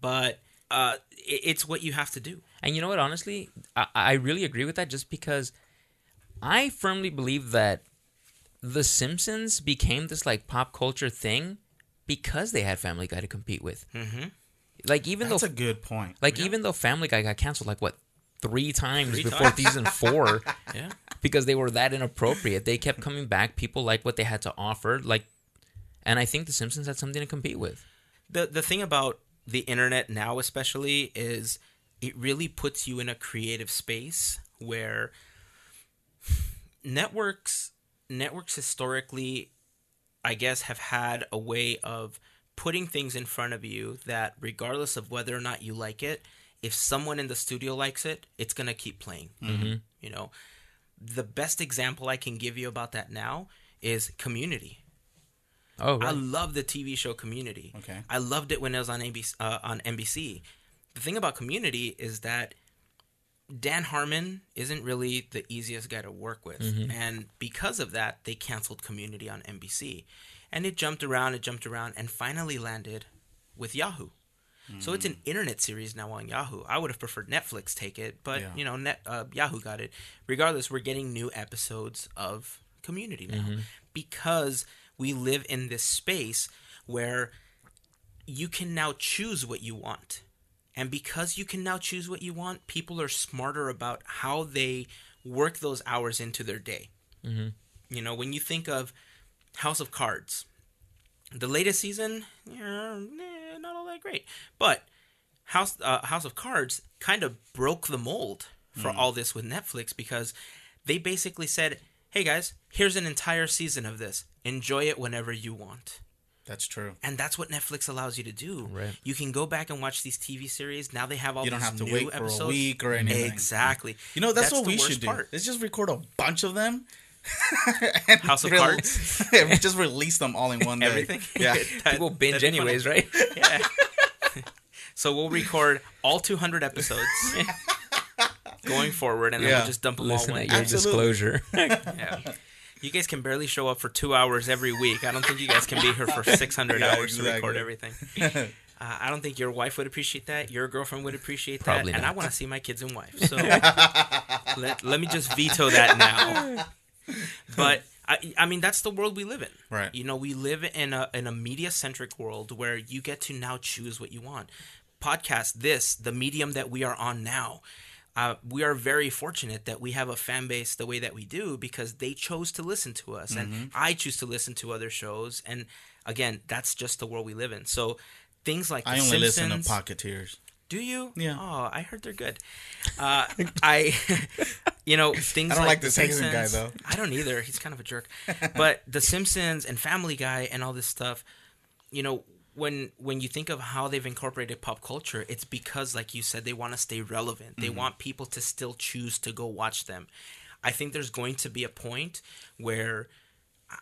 but uh, it, it's what you have to do. And you know what? Honestly, I, I really agree with that just because I firmly believe that The Simpsons became this like pop culture thing because they had Family Guy to compete with. Mm-hmm. Like even though That's though a good point. like even though Family Guy got canceled like what three times Three before times. season four Yeah, because they were that inappropriate. They kept coming back. People liked what they had to offer. Like, and I think The Simpsons had something to compete with. the the thing about the internet now, especially, is it really puts you in a creative space where networks networks historically i guess have had a way of putting things in front of you that regardless of whether or not you like it if someone in the studio likes it it's going to keep playing you know the best example i can give you about that now is community Oh, I right. love the TV show Community. Okay. I loved it when it was on ABC. Uh, on NBC. The thing about Community is that Dan Harmon isn't really the easiest guy to work with, and because of that, they canceled Community on NBC, and it jumped around, it jumped around, and finally landed with Yahoo. So it's an internet series now on Yahoo. I would have preferred Netflix take it, but Yeah. you know, Net, uh, Yahoo got it. Regardless, we're getting new episodes of Community now because we live in this space where you can now choose what you want. And because you can now choose what you want, people are smarter about how they work those hours into their day. Mhm. You know, when you think of House of Cards, the latest season, yeah, not all that great. But House uh, House of Cards kind of broke the mold for all this with Netflix because they basically said, "Hey guys, here's an entire season of this. Enjoy it whenever you want." That's true. And that's what Netflix allows you to do. Right. You can go back and watch these TV series. Now they have all You don't have to wait for a week or anything. Exactly. You know, that's, what the we should do. part. Let's just record a bunch of them. and House of rel- Cards? Yeah, we just release them all in one day. Everything. Yeah. That- People binge that'd funny. anyways, right? Yeah. so we'll record all 200 episodes going forward, and then we'll just dump them all Listen at your Absolutely. disclosure. Yeah. You guys can barely show up for two hours every week. I don't think you guys can be here for 600 Yeah, hours to record everything. Uh, I don't think your wife would appreciate that. Your girlfriend would appreciate Probably that. And I want to see my kids and wife. So let, let me just veto that now. But I, I mean, that's the world we live in. Right. You know, we live in a in a media centric world where you get to now choose what you want. Podcast, this, the medium that we are on now. Uh, we are very fortunate that we have a fan base the way that we do because they chose to listen to us, Mm-hmm. and I choose to listen to other shows. And again, that's just the world we live in. So things like I The only listen to Podcateers. Do you? Yeah. Oh, I heard they're good. Uh, I, you know, things I don't like The the Texan guy, Simpsons- though. I don't either. He's kind of a jerk. But The Simpsons and Family Guy and all this stuff, you know, when when you think of how they've incorporated pop culture, it's because, like you said, they want to stay relevant. They want people to still choose to go watch them. I think there's going to be a point where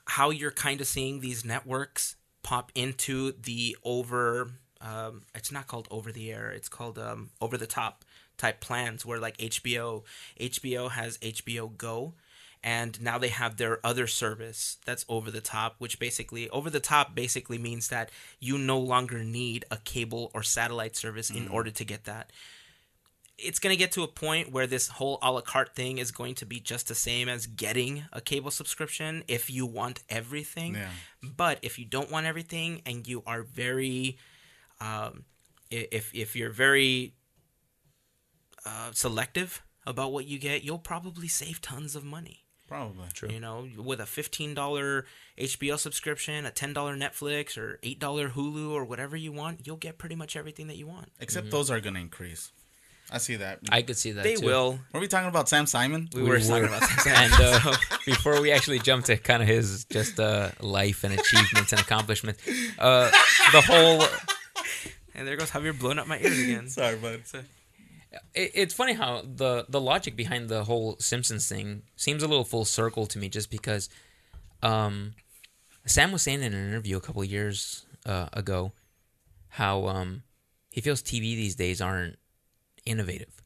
how you're kind of seeing these networks pop into the over um, it's not called over the air it's called um, over the top type plans where like hbo hbo has hbo go and now they have their other service that's over the top which basically over the top basically means that you no longer need a cable or satellite service in order to get that it's going to get to a point where this whole a la carte thing is going to be just the same as getting a cable subscription if you want everything. Yeah. But if you don't want everything and you are very, um, if if you're very uh, selective about what you get, you'll probably save tons of money. Probably. True. You know, with a fifteen dollar HBO subscription, a ten dollar Netflix, or eight dollar Hulu, or whatever you want, you'll get pretty much everything that you want. Except those are gonna increase. I see that. I could see that. They too. will. Were we talking about Sam Simon? We, We were, were. talking about Sam Simon. and uh, before we actually jump to kind of his just uh, life and achievements and accomplishments, uh, the whole And there goes Javier blowing up my ears again. Sorry, bud. It, it's funny how the the logic behind the whole Simpsons thing seems a little full circle to me, just because um, Sam was saying in an interview a couple of years uh, ago how um, he feels TV these days aren't innovative.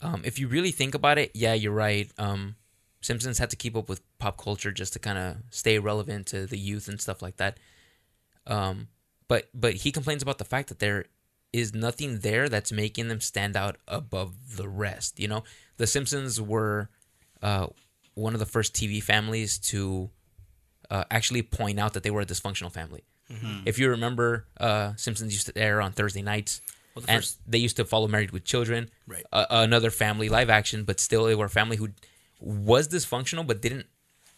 Um, if you really think about it, yeah, you're right. Um, Simpsons had to keep up with pop culture just to kind of stay relevant to the youth and stuff like that. Um, but but he complains about the fact that there is nothing there that's making them stand out above the rest. You know, the Simpsons were uh, one of the first TV families to uh, actually point out that they were a dysfunctional family. If you remember, uh, Simpsons used to air on Thursday nights, Well, the and first- they used to follow Married with Children, Right. uh, another family live action, but still they were a family who was dysfunctional but didn't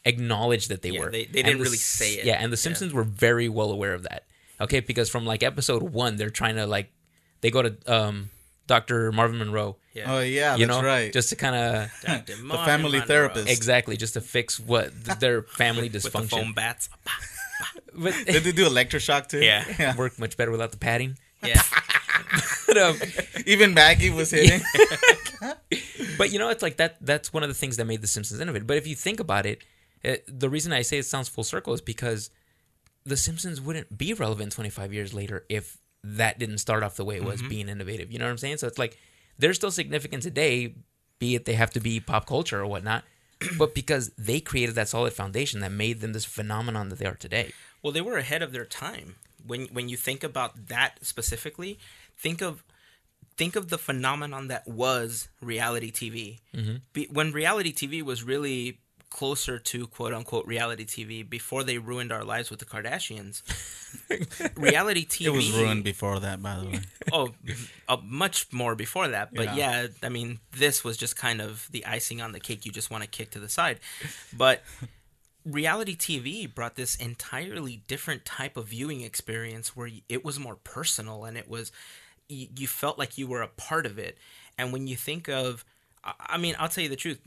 acknowledge that they Yeah, were. they- they didn't the really say it. Yeah, and the Yeah. Simpsons were very well aware of that. Okay, because from like episode one, they're trying to like they go to um, Dr. Marvin Monroe. Yeah. Oh yeah, you that's know, right. just to kind of the family Monroe. therapist. exactly just to fix what th- their family With the foam dysfunction. bats. But Did they do electroshock too? Yeah. work much better without the padding. Yeah. But, um, Even Maggie was hitting. but you know, it's like that. That's one of the things that made The Simpsons innovative. But if you think about it, it, the reason I say it sounds full circle is because The Simpsons wouldn't be relevant 25 years later if that didn't start off the way it was mm-hmm. being innovative. You know what I'm saying? So it's like they're still significant today, be it they have to be pop culture or whatnot. but because they created that solid foundation that made them this phenomenon that they are today. Well, they were ahead of their time. When when you think about that specifically, think of think of the phenomenon that was reality TV. Mm-hmm. Be, when reality TV was really closer to quote unquote reality TV before they ruined our lives with the Kardashians. reality TV it was ruined before that, by the way. oh, uh, much more before that. But Yeah. yeah. I mean, this was just kind of the icing on the cake you just want to kick to the side. But reality TV brought this entirely different type of viewing experience where it was more personal and it was, you, you felt like you were a part of it. And when you think of, I- mean, I'll tell you the truth.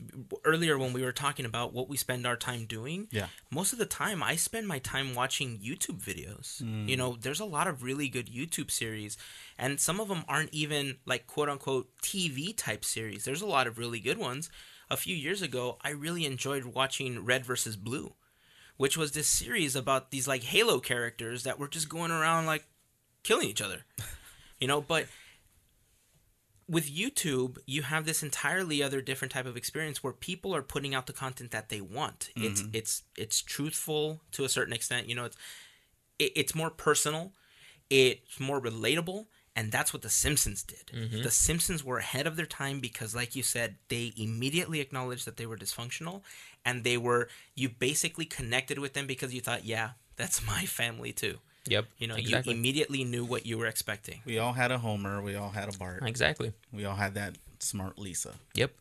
Earlier, when we were talking about what we spend our time doing, Yeah. most of the time I spend my time watching YouTube videos. You mm. know, there's a lot of really good YouTube series, and some of them aren't even like quote unquote TV type series. There's a lot of really good ones. A few years ago, I really enjoyed watching Red versus Blue, which was this series about these like Halo characters that were just going around like killing each other. You know, but with YouTube, you have this entirely other different type of experience where people are putting out the content that they want. It's mm-hmm. it's it's truthful to a certain extent. You know, it's it, it's more personal, it's more relatable, and that's what The Simpsons did. Mm-hmm. The Simpsons were ahead of their time because, like you said, they immediately acknowledged that they were dysfunctional, and they were you basically connected with them because you thought, yeah, that's my family too. Yep. You know, exactly. you immediately knew what you were expecting. We all had a Homer. We all had a Bart. exactly. We all had that smart Lisa. Yep.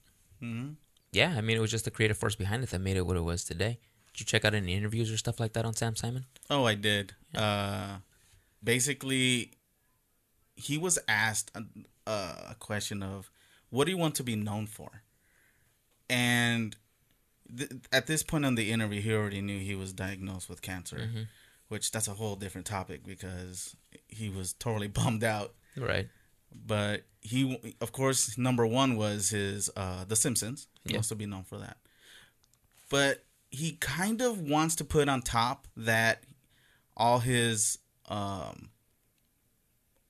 Mm-hmm. Yeah, I mean, it was just the creative force behind it that made it what it was today. Did you check out any interviews or stuff like that on Sam Simon? Oh, I did. Uh, basically, he was asked a, a question of, "What do you want to be known for?" And th- at this point in the interview, he already knew he was diagnosed with cancer, Mm-hmm. Which that's a whole different topic because he was totally bummed out. Right. But he, of course, number one was his uh, The Simpsons. He Yeah. wants to be known for that. But he kind of wants to put on top that all his um,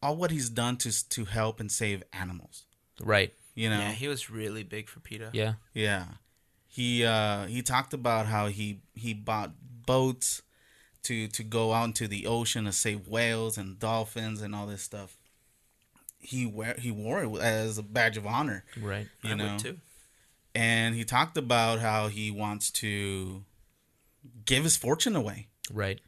all what he's done to to help and save animals. Right. You know, Yeah, he was really big for PETA. Yeah. yeah. He uh he talked about how he he bought boats to to go out into the ocean to save whales and dolphins and all this stuff. He wear he wore it as a badge of honor, Right. you I know. would too. And he talked about how he wants to give his fortune away Right.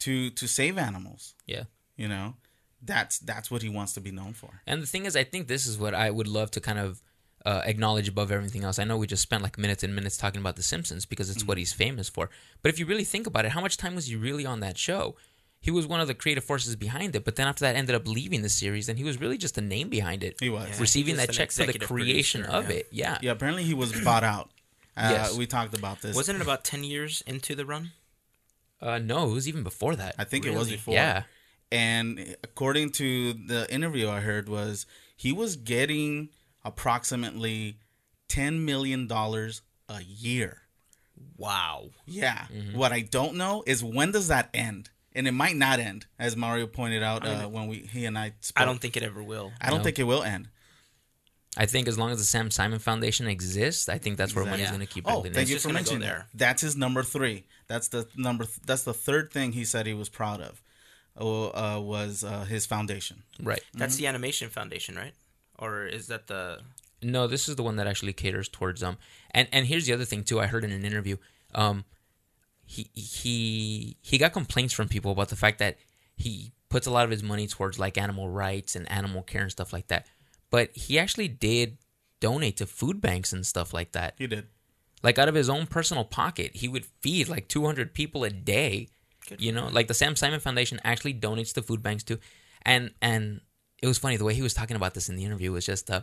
to to save animals, Yeah. you know. That's that's what he wants to be known for. And the thing is, I think this is what I would love to kind of uh, acknowledge above everything else. I know we just spent like minutes and minutes talking about The Simpsons because it's what he's famous for. But if you really think about it, how much time was he really on that show? He was one of the creative forces behind it, but then after that ended up leaving the series, and he was really just a name behind it. He was. Yeah. receiving that check for the creation producer, of yeah. it. Yeah. Yeah, apparently he was bought out. Uh, Yes. we talked about this. Wasn't it about ten years into the run? Uh, no, it was even before that. I think it was before. Yeah. And according to the interview I heard was he was getting approximately 10 million dollars a year. Wow. Yeah. Mm-hmm. What I don't know is when does that end? And it might not end as Mario pointed out uh, when we he and I spoke. I don't think it ever will. I don't No. think it will end. I think as long as the Sam Simon Foundation exists, I think that's where money's Exactly. going to keep Oh, building. thank It's you just for mentioning there. That's his number 3. That's the number that's the third thing he said he was proud of. Uh, was uh, his foundation. Right. That's Mm-hmm. the Animation Foundation, right? Or is that the? No, this is the one that actually caters towards um and and here's the other thing too. I heard in an interview, um, he he he got complaints from people about the fact that he puts a lot of his money towards like animal rights and animal care and stuff like that, but he actually did donate to food banks and stuff like that. He did. Like out of his own personal pocket, he would feed like 200 people a day. Good you know, like the Sam Simon Foundation actually donates to food banks too, and and it was funny the way he was talking about this in the interview was just uh,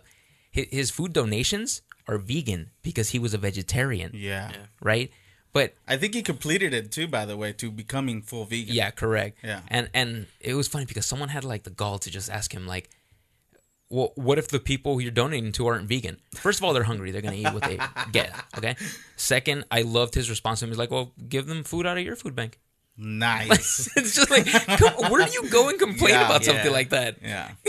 his, his food donations are vegan because he was a vegetarian, Yeah. Yeah. right? But I think he completed it too, by the way, to becoming full vegan. yeah, correct. Yeah. and and it was funny because someone had like the gall to just ask him like. Well, what if the people you're donating to aren't vegan? First of all, they're hungry. They're gonna eat what they get. Okay. Second, I loved his response to him. He's like, "Well, give them food out of your food bank." Nice. it's just like, come, where do you go and complain Yeah. about something like that? yeah.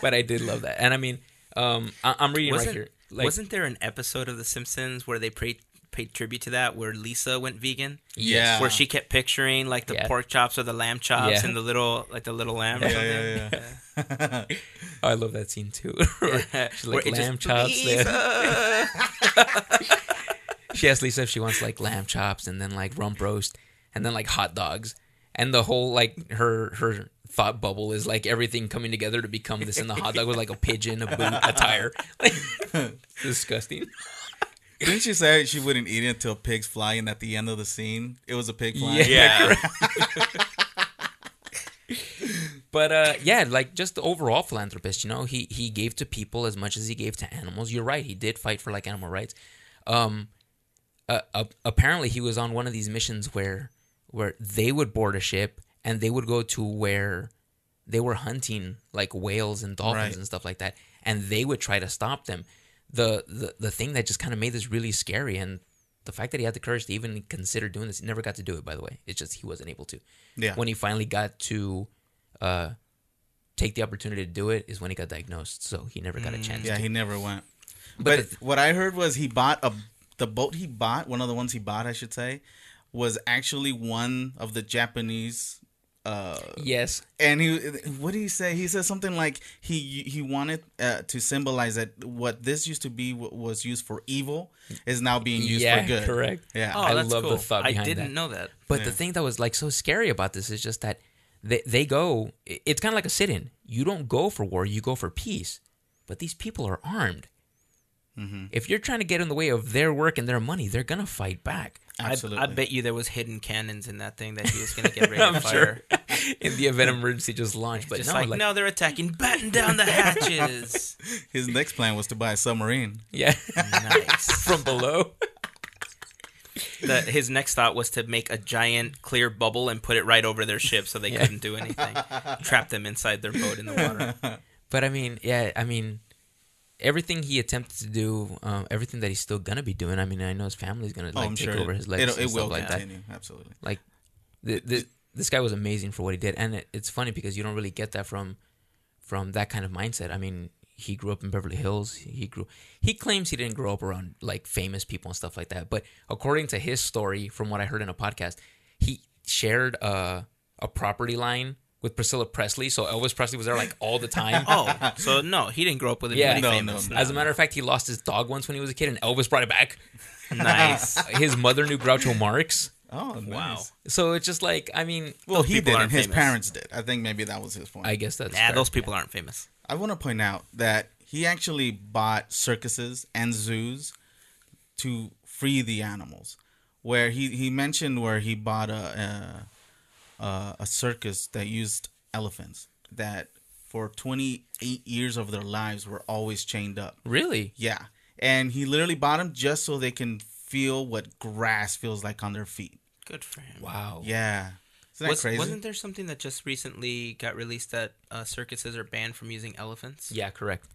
But I did love that, and I mean, um, I, I'm reading Wasn't, right here. Like, wasn't there an episode of The Simpsons where they paid paid tribute to that, where Lisa went vegan, Yeah. where she kept picturing like the Yeah. pork chops or the lamb chops Yeah. and the little like the little lamb. or Yeah, something? yeah, yeah. Oh, I love that scene too. Yeah. She's Where like just, lamb chops. there. "Lisa!" She asked Lisa if she wants like lamb chops and then like rump roast and then like hot dogs. And the whole like her her thought bubble is like everything coming together to become this. And the hot dog was like a pigeon, a boot, a tire. disgusting. Didn't she say she wouldn't eat it until pigs fly? And at the end of the scene, it was a pig flying. Yeah. yeah. But uh, yeah, like just the overall philanthropist, you know, he he gave to people as much as he gave to animals. You're right, he did fight for like animal rights. Um, uh, uh, apparently, he was on one of these missions where where they would board a ship and they would go to where they were hunting like whales and dolphins Right. and stuff like that, and they would try to stop them. The the the thing that just kind of made this really scary and. The fact that he had the courage to even consider doing this, he never got to do it. By the way, it's just he wasn't able to Yeah. when he finally got to uh, take the opportunity to do it is when he got diagnosed. So he never got a chance. Yeah, to. he never went. But But, the- what I heard was he bought a the boat he bought, one of the ones he bought, I should say, was actually one of the Japanese uh yes, and he what did he say? He said something like he he wanted uh, to symbolize that what this used to be what was used for evil is now being used yeah, for good. correct. Yeah. Oh, I that's love the cool. thought I didn't that. know that. But Yeah. the thing that was like so scary about this is just that they they go. It's kind of like a sit-in. You don't go for war. You go for peace. But these people are armed. Mm-hmm. If you're trying to get in the way of their work and their money, they're gonna fight back. I, Absolutely. I bet you there was hidden cannons in that thing that he was going to get ready to sure. fire. in the event of emergency, just launch. But Just no, like, like, no, they're attacking. Batten down the hatches. His next plan was to buy a submarine. yeah, nice. from below. The, his next thought was to make a giant clear bubble and put it right over their ship so they Yeah. couldn't do anything. Trap them inside their boat in the water. But I mean, yeah, I mean, everything he attempted to do, um, everything that he's still gonna be doing. I mean, I know his family's gonna Oh, like I'm take sure over his it, legacy it and stuff will like that. Absolutely. Like, the, the, this guy was amazing for what he did, and it, it's funny because you don't really get that from from that kind of mindset. I mean, he grew up in Beverly Hills. He grew. He claims he didn't grow up around like famous people and stuff like that. But according to his story, from what I heard in a podcast, he shared a a property line with Priscilla Presley. So Elvis Presley was there like all the time. Oh, so no, he didn't grow up with Yeah. No, famous. no, As a matter of fact, he lost his dog once when he was a kid, and Elvis brought it back. nice. His mother knew Groucho Marx. Oh, nice. Wow. So it's just like, I mean, Well, he didn't. His famous. parents did. I think maybe that was his point. I guess that's yeah. fair. those people aren't famous. I want to point out that he actually bought circuses and zoos to free the animals. Where he, he mentioned where he bought a, a a a circus that used elephants that for 28 years of their lives were always chained up. Really? Yeah, and he literally bought them just so they can feel what grass feels like on their feet. Good for him. Wow. Yeah, isn't that Was, crazy? Wasn't there something that just recently got released that uh, circuses are banned from using elephants? Yeah, correct.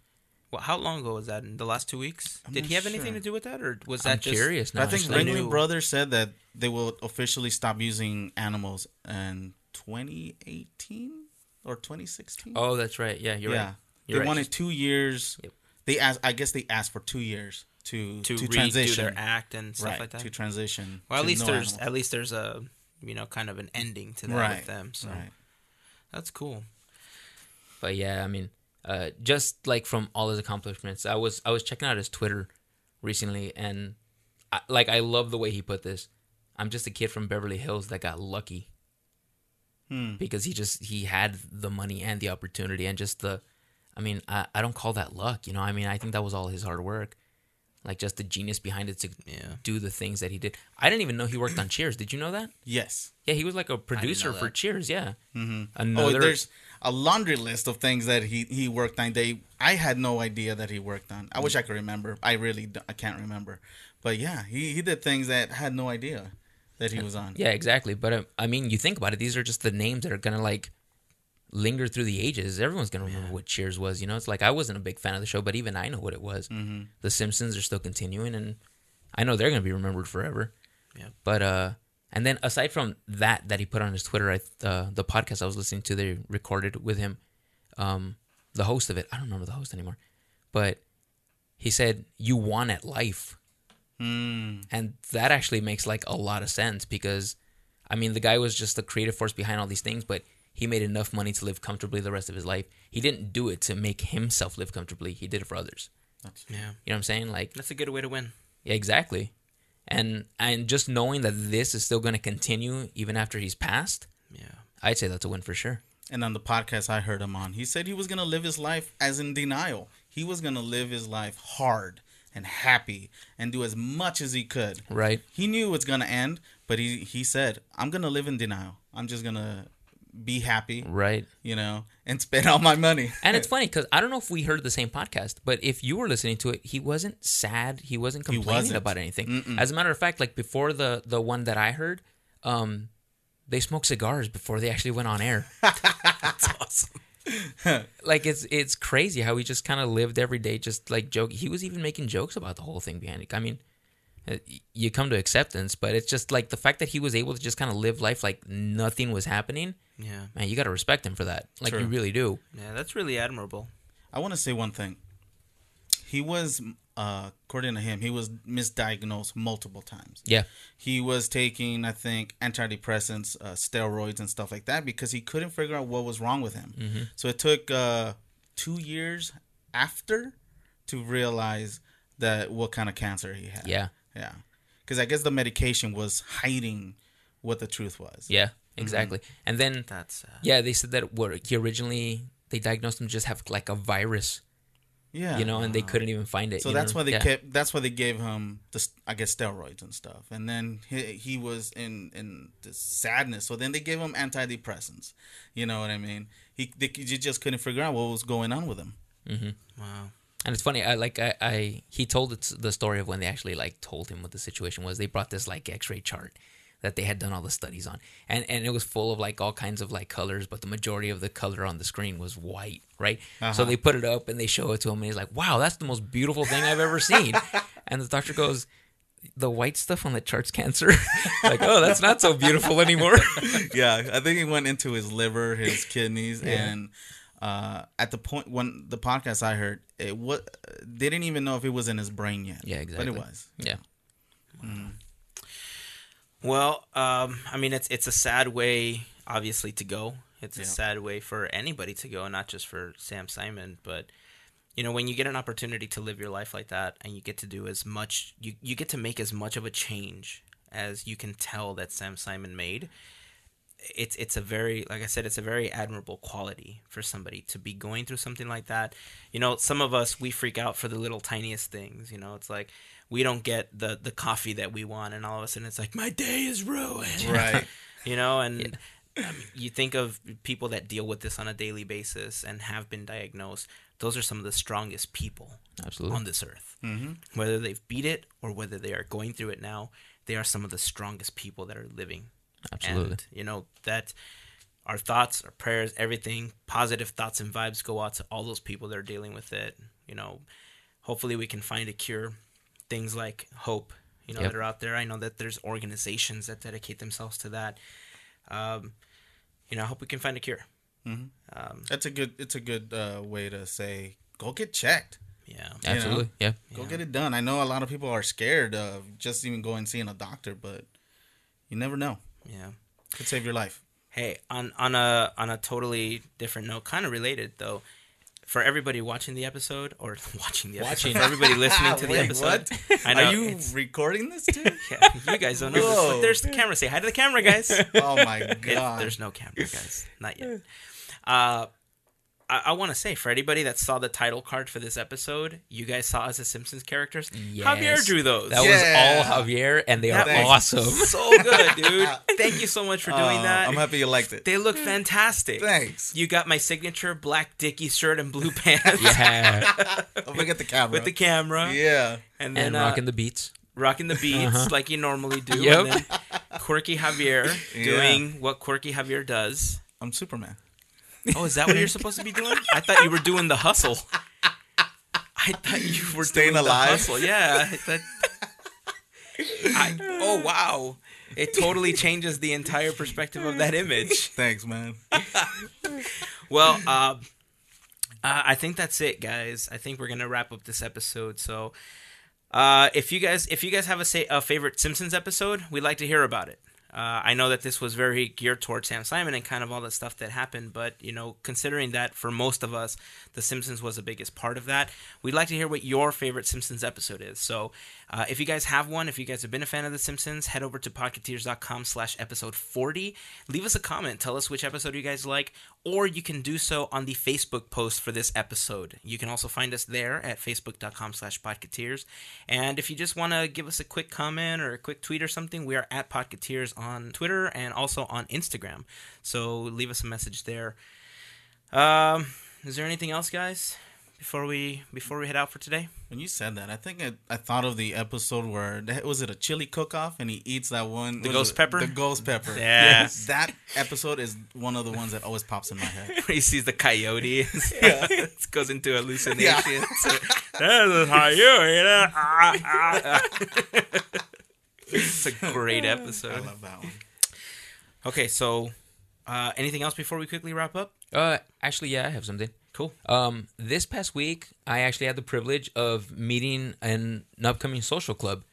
Well, how long ago was that? In the last two weeks? I'm Did he have anything to do with that, or was I'm that just? curious now. I think actually. Ringling new- Brothers said that they will officially stop using animals in 2018 or 2016. Oh, that's right. Yeah, you're yeah, right. You're they right. wanted two years. Yep. They asked. I guess they asked for two years to To, to, transition. their act and stuff right like that. to transition. well, at to least no there's animals. at least there's a you know kind of an ending to that right with them. So right. that's cool. But yeah, I mean, uh, just like from all his accomplishments, I was I was checking out his Twitter recently, and I, like I love the way he put this. I'm just a kid from Beverly Hills that got lucky Hmm. because he just he had the money and the opportunity and just the. I mean, I, I don't call that luck, you know. I mean, I think that was all his hard work, like just the genius behind it to Yeah. do the things that he did. I didn't even know he worked on Cheers. Did you know that? Yes. Yeah, he was like a producer for. Cheers. Yeah. Mm-hmm. Another. Oh, there's a laundry list of things that he he worked on. They I had no idea that he worked on. I wish I could remember. I really I can't remember. But yeah, he he did things that I had no idea that he was on. Yeah, exactly. But uh, I mean, you think about it; these are just the names that are gonna like linger through the ages. Everyone's gonna remember what Cheers was. You know, it's like I wasn't a big fan of the show, but even I know what it was. Mm-hmm. The Simpsons are still continuing, and I know they're gonna be remembered forever. Yeah. But uh, and then aside from that, that he put on his Twitter, I uh, the podcast I was listening to, they recorded with him, um, the host of it. I don't remember the host anymore, but he said, "You won at life." Mm. and that actually makes like a lot of sense because i mean the guy was just the creative force behind all these things but he made enough money to live comfortably the rest of his life he didn't do it to make himself live comfortably he did it for others That's, Yeah, you know what i'm saying like that's a good way to win. yeah, exactly and and just knowing that this is still going to continue even after he's passed Yeah. i'd say that's a win for sure and on the podcast I heard him on, he said he was gonna live his life as in denial. He was gonna live his life hard and happy and do as much as he could. right He knew it's gonna end, but he he said, "I'm gonna live in denial. I'm just gonna be happy, right you know, and spend all my money." and it's funny because I don't know if we heard the same podcast, but if you were listening to it, he wasn't sad. He wasn't He complaining wasn't. about anything. Mm-mm. As a matter of fact, like before the the one that I heard, um, they smoked cigars before they actually went on air. That's awesome. like it's it's crazy how he just kind of lived every day, just like joke. He was even making jokes about the whole thing behind it. I mean. uh, You come to acceptance, but it's just like the fact that he was able to just kind of live life like nothing was happening. Yeah. Man, you got to respect him for that. Like you really do. Yeah, that's really admirable. I want to say one thing. He was, uh, according to him, he was misdiagnosed multiple times. Yeah. He was taking, I think, antidepressants, uh, steroids, and stuff like that because he couldn't figure out what was wrong with him. Mm-hmm. So it took uh, two years after to realize that what kind of cancer he had. Yeah. Yeah. Because I guess the medication was hiding what the truth was. Yeah. Mm-hmm. Exactly. And then That's. Yeah, they said that what he originally they diagnosed him just have like a virus Yeah. you know, and they couldn't even find it. So that's know? why they Yeah. kept. That's why they gave him the, I guess, steroids and stuff. And then he, he was in in this sadness. So then they gave him antidepressants. You know what I mean? He they, you just couldn't figure out what was going on with him. Mm-hmm. Wow. And it's funny, I like I, I he told it, the story of when they actually like told him what the situation was. They brought this like X-ray chart that they had done all the studies on, and and it was full of like all kinds of like colors, but the majority of the color on the screen was white, right? So Uh-huh. they put it up and they show it to him, and he's like, "Wow, that's the most beautiful thing I've ever seen." and the doctor goes. The white stuff on the chart's cancer. like, oh, that's not so beautiful anymore. yeah, I think he went into his liver, his kidneys, and uh, at the point when the podcast I heard, it what they didn't even know if it was in his brain yet. Yeah, exactly. But it was. yeah. Well, um, I mean, it's it's a sad way, obviously, to go. It's a sad way for anybody to go, not just for Sam Simon. But you know, when you get an opportunity to live your life like that, and you get to do as much, you you get to make as much of a change as you can tell that Sam Simon made. It's it's a very like I said, it's a very admirable quality for somebody to be going through something like that. You know, some of us we freak out for the little tiniest things. You know, it's like we don't get the the coffee that we want, and all of a sudden it's like my day is ruined. Right. you know, and I mean, you think of people that deal with this on a daily basis and have been diagnosed. Those are some of the strongest people Absolutely. on this earth. hmm Whether they've beat it or whether they are going through it now, they are some of the strongest people that are living. Absolutely. And, you know, that our thoughts, our prayers, everything, positive thoughts and vibes go out to all those people that are dealing with it. You know, hopefully we can find a cure. Things like hope, you know, Yep. that are out there. I know that there's organizations that dedicate themselves to that. Um, you know, I hope we can find a cure. Mhm. Um, That's a good. It's a good uh, way to say go get checked. yeah. Absolutely. Yeah. Go Yeah. get it done. I know a lot of people are scared of just even going and seeing a doctor, but you never know. Yeah. Could save your life. Hey, on on a on a totally different note, kind of related though, for everybody watching the episode or watching the episode, Watching. for everybody listening to the Wait, episode, what? I know Are you it's- recording this too? yeah, you guys don't know this, Whoa. but there's the camera. Say hi to the camera, guys. oh my If god! there's no camera, guys, not yet. Uh, I, I want to say for anybody that saw the title card for this episode, you guys saw us as Simpsons characters. Javier drew those. That Yeah. was all Javier, and they are That was awesome. so good, dude. Thank you so much for doing Uh, that. I'm happy you liked it. They look fantastic. Thanks. You got my signature black Dickie shirt and blue pants yeah, Don't forget the camera. with the camera, yeah. and then and uh, rocking the beats. rocking the beats Uh-huh. like you normally do. Yep. And then Quirky Javier Yeah. doing what Quirky Javier does. I'm Superman. Oh, is that what you're supposed to be doing? I thought you were doing the hustle. I thought you were Staying doing alive. The hustle. Yeah. I- oh wow! It totally changes the entire perspective of that image. Thanks, man. Well, uh, uh, I think that's it, guys. I think we're gonna wrap up this episode. So, uh, if you guys if you guys have a say a favorite Simpsons episode, we'd like to hear about it. Uh, I know that this was very geared towards Sam Simon and kind of all the stuff that happened, but you know, considering that for most of us, The Simpsons was the biggest part of that, we'd like to hear what your favorite Simpsons episode is. So, uh, if you guys have one, if you guys have been a fan of The Simpsons, head over to podcateers.com slash episode 40. Leave us a comment. Tell us which episode you guys like, or you can do so on the Facebook post for this episode. You can also find us there at facebook.com slash podcateers. And if you just want to give us a quick comment or a quick tweet or something, we are at podcateers on Twitter and also on Instagram. So leave us a message there. Um, is there anything else, guys? Before we before we head out for today, When you said that, I think I, I thought of the episode where was it a chili cook-off and he eats that one The ghost it? pepper? The ghost pepper. Yeah. That episode is one of the ones that always pops in my head. he sees the coyote, it goes into hallucination. That is how you eat it. Ah, ah, ah. it's a great episode. I love that one. Okay, so uh, anything else before we quickly wrap up? Uh, actually, yeah, I have something. Cool. Um, this past week, I actually had the privilege of meeting an, an upcoming social club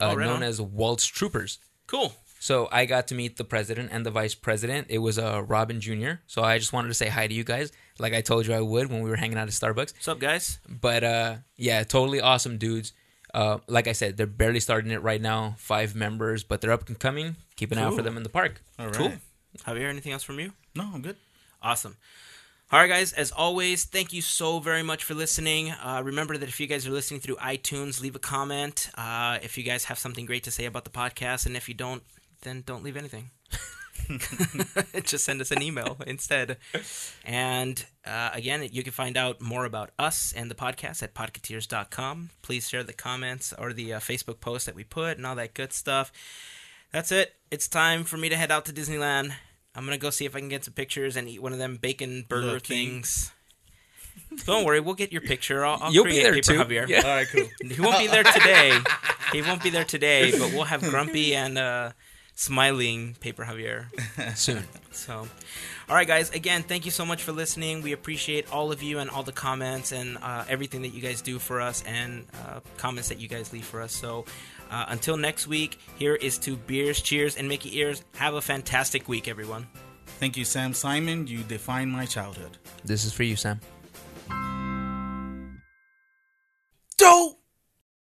uh, Oh, right known on. as Waltz Troopers. Cool. So I got to meet the president and the vice president. It was uh, Robin Jr. So I just wanted to say hi to you guys, like I told you I would when we were hanging out at Starbucks. What's up, guys? But uh, yeah, totally awesome dudes. Uh, like I said, they're barely starting it right now. Five members, but they're up and coming. Keep an eye out for them in the park. All right. Cool. Javier, anything else from you? No, I'm good. Awesome. All right, guys, as always, thank you so very much for listening. Uh, remember that if you guys are listening through iTunes, leave a comment. Uh, if you guys have something great to say about the podcast, and if you don't, then don't leave anything. Just send us an email instead. And uh, again, you can find out more about us and the podcast at podcateers.com. Please share the comments or the uh, Facebook post that we put and all that good stuff. That's it. It's time for me to head out to Disneyland. I'm gonna go see if I can get some pictures and eat one of them bacon burger Looking. things. Don't worry, we'll get your picture. I'll, I'll You'll be there paper too. Javier. Yeah. All right, cool. He won't be there today. he won't be there today, but we'll have Grumpy and uh, smiling Paper Javier. Soon. So, all right, guys. Again, thank you so much for listening. We appreciate all of you and all the comments and uh, everything that you guys do for us and uh, comments that you guys leave for us. So, uh, until next week, here is to beers, cheers, and Mickey ears. Have a fantastic week, everyone. Thank you, Sam Simon. You defined my childhood. This is for you, Sam. Dope!